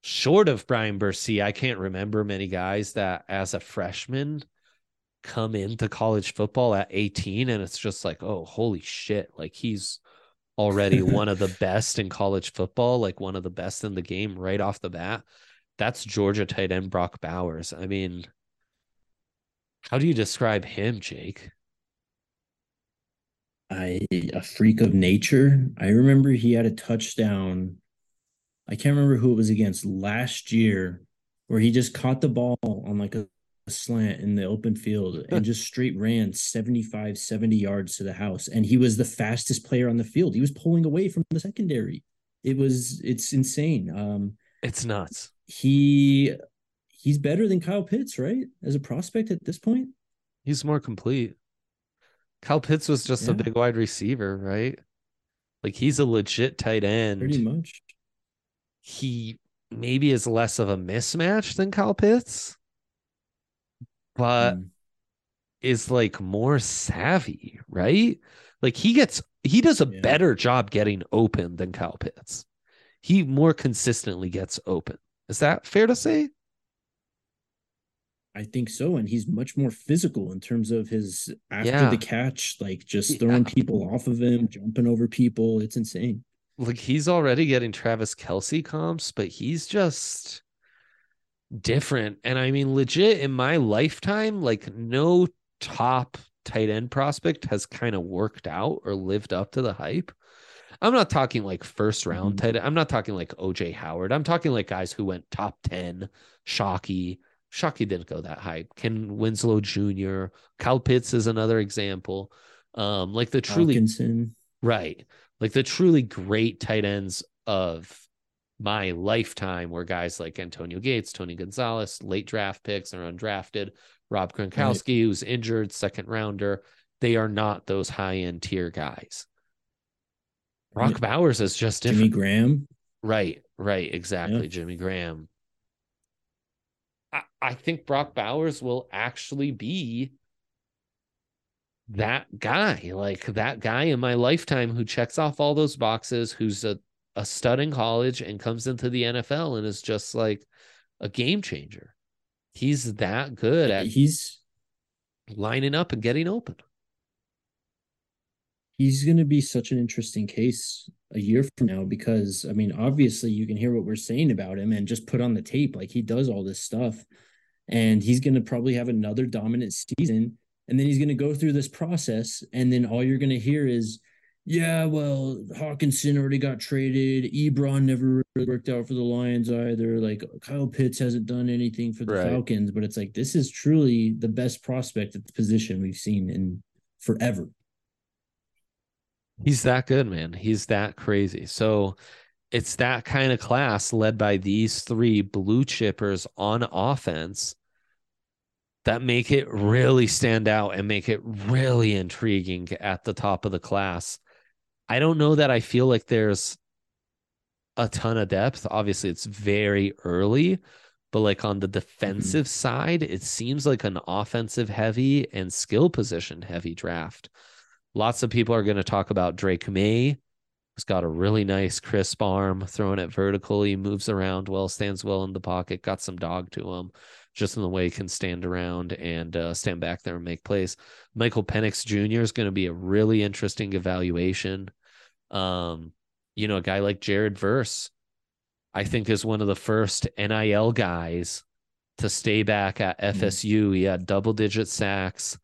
short of Bryan Bresee, I can't remember many guys that as a freshman come into college football at 18 and it's just like, oh, holy shit. Like he's already one of the best in college football, like one of the best in the game right off the bat. That's Georgia tight end Brock Bowers. I mean, how do you describe him, Jake?
I a freak of nature. I remember he had a touchdown. I can't remember who it was against last year, where he just caught the ball on like a, a slant in the open field and just straight ran 75, 70 yards to the house. And he was the fastest player on the field. He was pulling away from the secondary. It was it's insane. Um
It's nuts.
he he's better than Kyle Pitts, right? As a prospect at this point.
He's more complete. Kyle Pitts was just a big wide receiver, right? Like he's a legit tight end.
Pretty much.
he maybe is less of a mismatch than Kyle Pitts, but
Mm.
is like more savvy, right? Like he gets he does a
Yeah.
better job getting open than Kyle Pitts. He more consistently gets open. Is that fair to say?
I think so. And he's much more physical in terms of his after
Yeah.
the catch, like just
Yeah.
throwing people off of him, jumping over people. It's insane.
Like he's already getting Travis Kelce comps, but he's just different. And I mean, legit in my lifetime, like no top tight end prospect has kind of worked out or lived up to the hype. I'm not talking like first round
Mhm.
tight. I'm not talking like OJ Howard. I'm talking like guys who went top 10, Shockey. Shockey didn't go that high. Ken Winslow Jr., Kyle Pitts is another example. Um, like the truly
Hockenson.
Right. Like the truly great tight ends of my lifetime were guys like Antonio Gates, Tony Gonzalez, late draft picks or undrafted, Rob Gronkowski, who's injured, second rounder. They are not those high end tier guys. Brock
Yeah.
Bowers is just
Jimmy. Graham.
Right, right, exactly.
Yeah.
Jimmy Graham. I, I think Brock Bowers will actually be that guy, like that guy in my lifetime who checks off all those boxes, who's a, a stud in college and comes into the NFL and is just like a game changer. He's that good at
He's
lining up and getting open.
he's going to be such an interesting case a year from now because I mean, obviously, you can hear what we're saying about him and just put on the tape like he does all this stuff, and he's going to probably have another dominant season, and then he's going to go through this process, and then all you're going to hear is. Yeah, well, Hockenson already got traded. Ebron never really worked out for the Lions either. Like Kyle Pitts hasn't done anything for the
Right.
Falcons, but it's like this is truly the best prospect at the position we've seen in forever.
He's that good, man. He's that crazy. So it's that kind of class led by these three blue chippers on offense that make it really stand out and make it really intriguing at the top of the class. I don't know that I feel like there's a ton of depth. Obviously, it's very early, but like on the mm-hmm. defensive side, it seems like an offensive heavy and skill position heavy draft. Lots of people are going to talk about Drake Maye, He's got a really nice crisp arm, throwing it vertically, moves around well, stands well in the pocket, got some dog to him, just in the way he can stand around and uh, stand back there and make plays. Michael Penix Jr. is going to be a really interesting evaluation. Um, you know, a guy like Jared Verse, I think is one of the first NIL guys to stay back at
Mhm.
FSU. He had double digit sacks.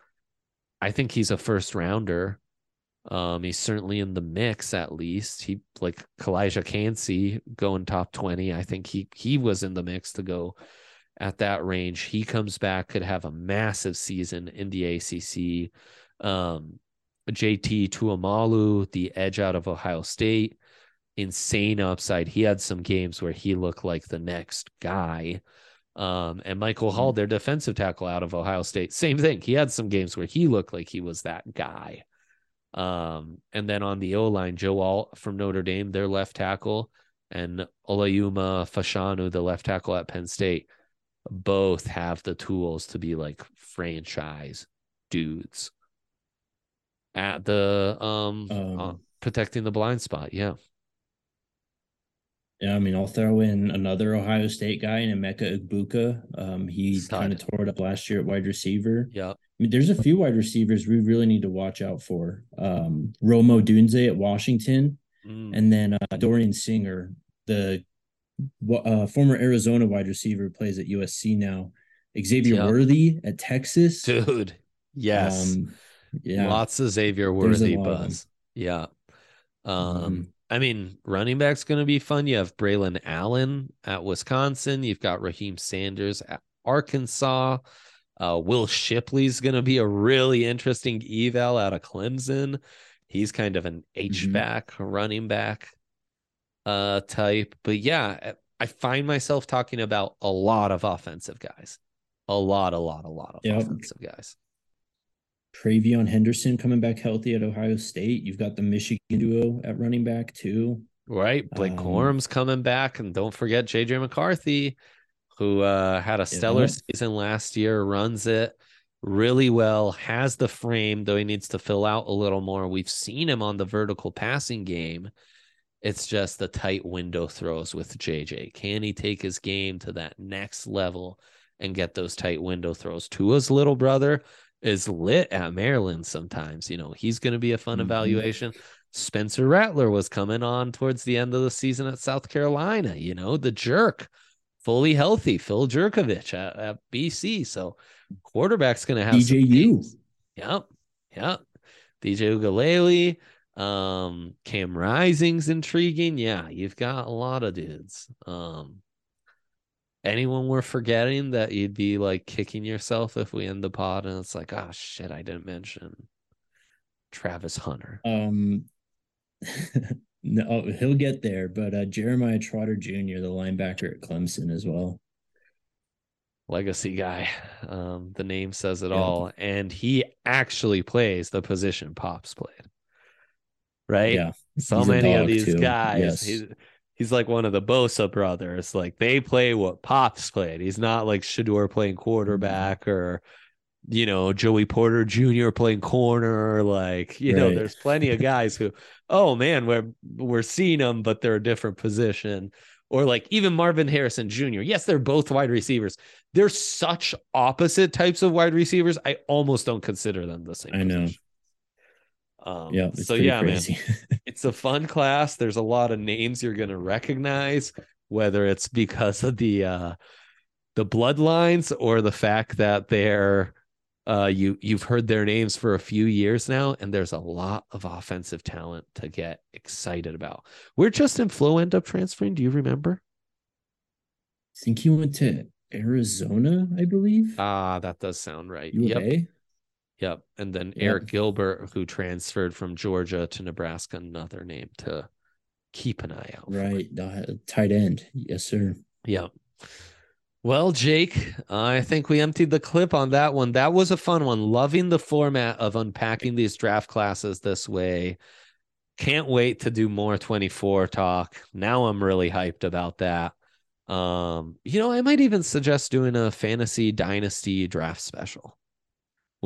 I think he's a first rounder. Um, he's certainly in the mix at least. He like Calijah Kancey going top 20. I think he he was in the mix to go at that range. He comes back, could have a massive season in the ACC. Um, JT Tuimoloau, the edge out of Ohio State, insane upside. He had some games where he looked like the next guy. Um, and Michael Hall, their defensive tackle out of Ohio State, same thing. He had some games where he looked like he was that guy. Um, and then on the O line, Joe Alt from Notre Dame, their left tackle, and Olumuyiwa Fashanu, the left tackle at Penn State, both have the tools to be like franchise dudes at the um,
Um,
uh, protecting the blind spot. Yeah.
Yeah, I mean, I'll throw in another Ohio State guy in Emeka Egbuka. Um, he kind of tore it up last year at wide receiver.
Yeah.
I mean, there's a few wide receivers we really need to watch out for. Um, Rome Odunze at Washington,
Mm.
and then uh, Dorian Singer, the uh, former Arizona wide receiver, plays at USC now. Xavier
Yeah.
Worthy at Texas.
Dude. Yes.
Um, Yeah.
Lots of Xavier worthy buzz. Yeah. Um,
Mhm.
I mean, running back's going to be fun. You have Braylon Allen at Wisconsin. You've got Raheim Sanders at Arkansas. Uh, Will Shipley's going to be a really interesting eval out of Clemson. He's kind of an H
Mhm.
back, running back uh, type. But yeah, I find myself talking about a lot of offensive guys. A lot, a lot, a lot of
Yep.
offensive guys.
TreVeyon Henderson coming back healthy at Ohio State. You've got the Michigan duo at running back too.
Right. Blake
Um,
Corum's coming back. And don't forget JJ McCarthy, who uh, had a stellar
Yeah.
season last year, runs it really well, has the frame, though he needs to fill out a little more. We've seen him on the vertical passing game. It's just the tight window throws with JJ. Can he take his game to that next level and get those tight window throws? Tua's little brother is lit at Maryland sometimes. You know, he's going to be a fun
Mhm.
evaluation. Spencer Rattler was coming on towards the end of the season at South Carolina, you know, the jerk, fully healthy, Phil Jurkovec at, at BC. So quarterback's going to have
DJU.
Yep. Yep. DJ Uiagalelei. Um, Cam Rising's intriguing. Yeah, you've got a lot of dudes. Um, anyone we're forgetting that you'd be like kicking yourself if we end the pod and it's like, oh shit, I didn't mention Travis Hunter.
Um, no, he'll get there, but uh, Jeremiah Trotter Jr., the linebacker at Clemson as well.
legacy guy. Um, the name says it
Yeah.
all. And he actually plays the position Pops played. Right?
Yeah,
So
he's
many of these
too.
guys.
Yes.
He's like one of the Bosa brothers. Like they play what Pops played. He's not like Shedeur playing
Mm-hmm.
quarterback or you know, Joey Porter Jr. playing corner. Like, you know, there's plenty of guys who, oh man, we're we're seeing them, but they're a different position. Or like even Marvin Harrison Jr. Yes, they're both wide receivers. They're such opposite types of wide receivers. I almost don't consider them the same.
I know.
Um,
Yeah,
so yeah, man, it's a fun class. There's a lot of names you're gonna recognize, whether it's because of the uh the bloodlines or the fact that they're uh you you've heard their names for a few years now, and there's a lot of offensive talent to get excited about. Where Justin Flo end up transferring? Do you remember?
I think he went to Arizona, I believe.
Ah, that does sound right.
U of
Yep.
A.
Yep. And then
Yep.
Arik Gilbert, who transferred from Georgia to Nebraska, another name to keep an eye out. for.
Right, the tight end. Yes, sir.
Yep. Well, Jake, I think we emptied the clip on that one. That was a fun one. Loving the format of unpacking these draft classes this way. Can't wait to do more 24 talk. Now I'm really hyped about that. Um, you know, I might even suggest doing a fantasy dynasty draft special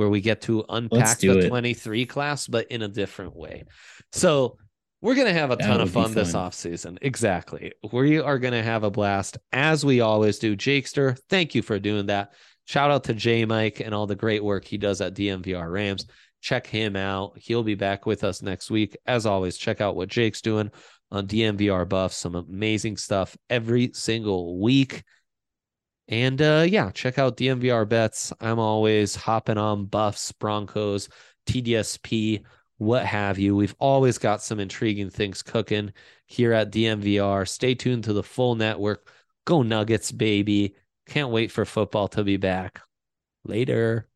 where we get to unpack the
it.
23 class, but in a different way. So we're going to have a
That
ton of
be
fun this
fun.
off season. Exactly. We are going to have a blast as we always do. Jakester, thank you for doing that. Shout out to J Mike and all the great work he does at DNVR Rams. Check him out. He'll be back with us next week. As always, check out what Jake's doing on DNVR Buff. Some amazing stuff every single week. And uh, yeah, check out DNVR bets. I'm always hopping on Buffs, Broncos, TDSP, what have you. We've always got some intriguing things cooking here at DNVR. Stay tuned to the full network. Go Nuggets, baby. Can't wait for football to be back. Later.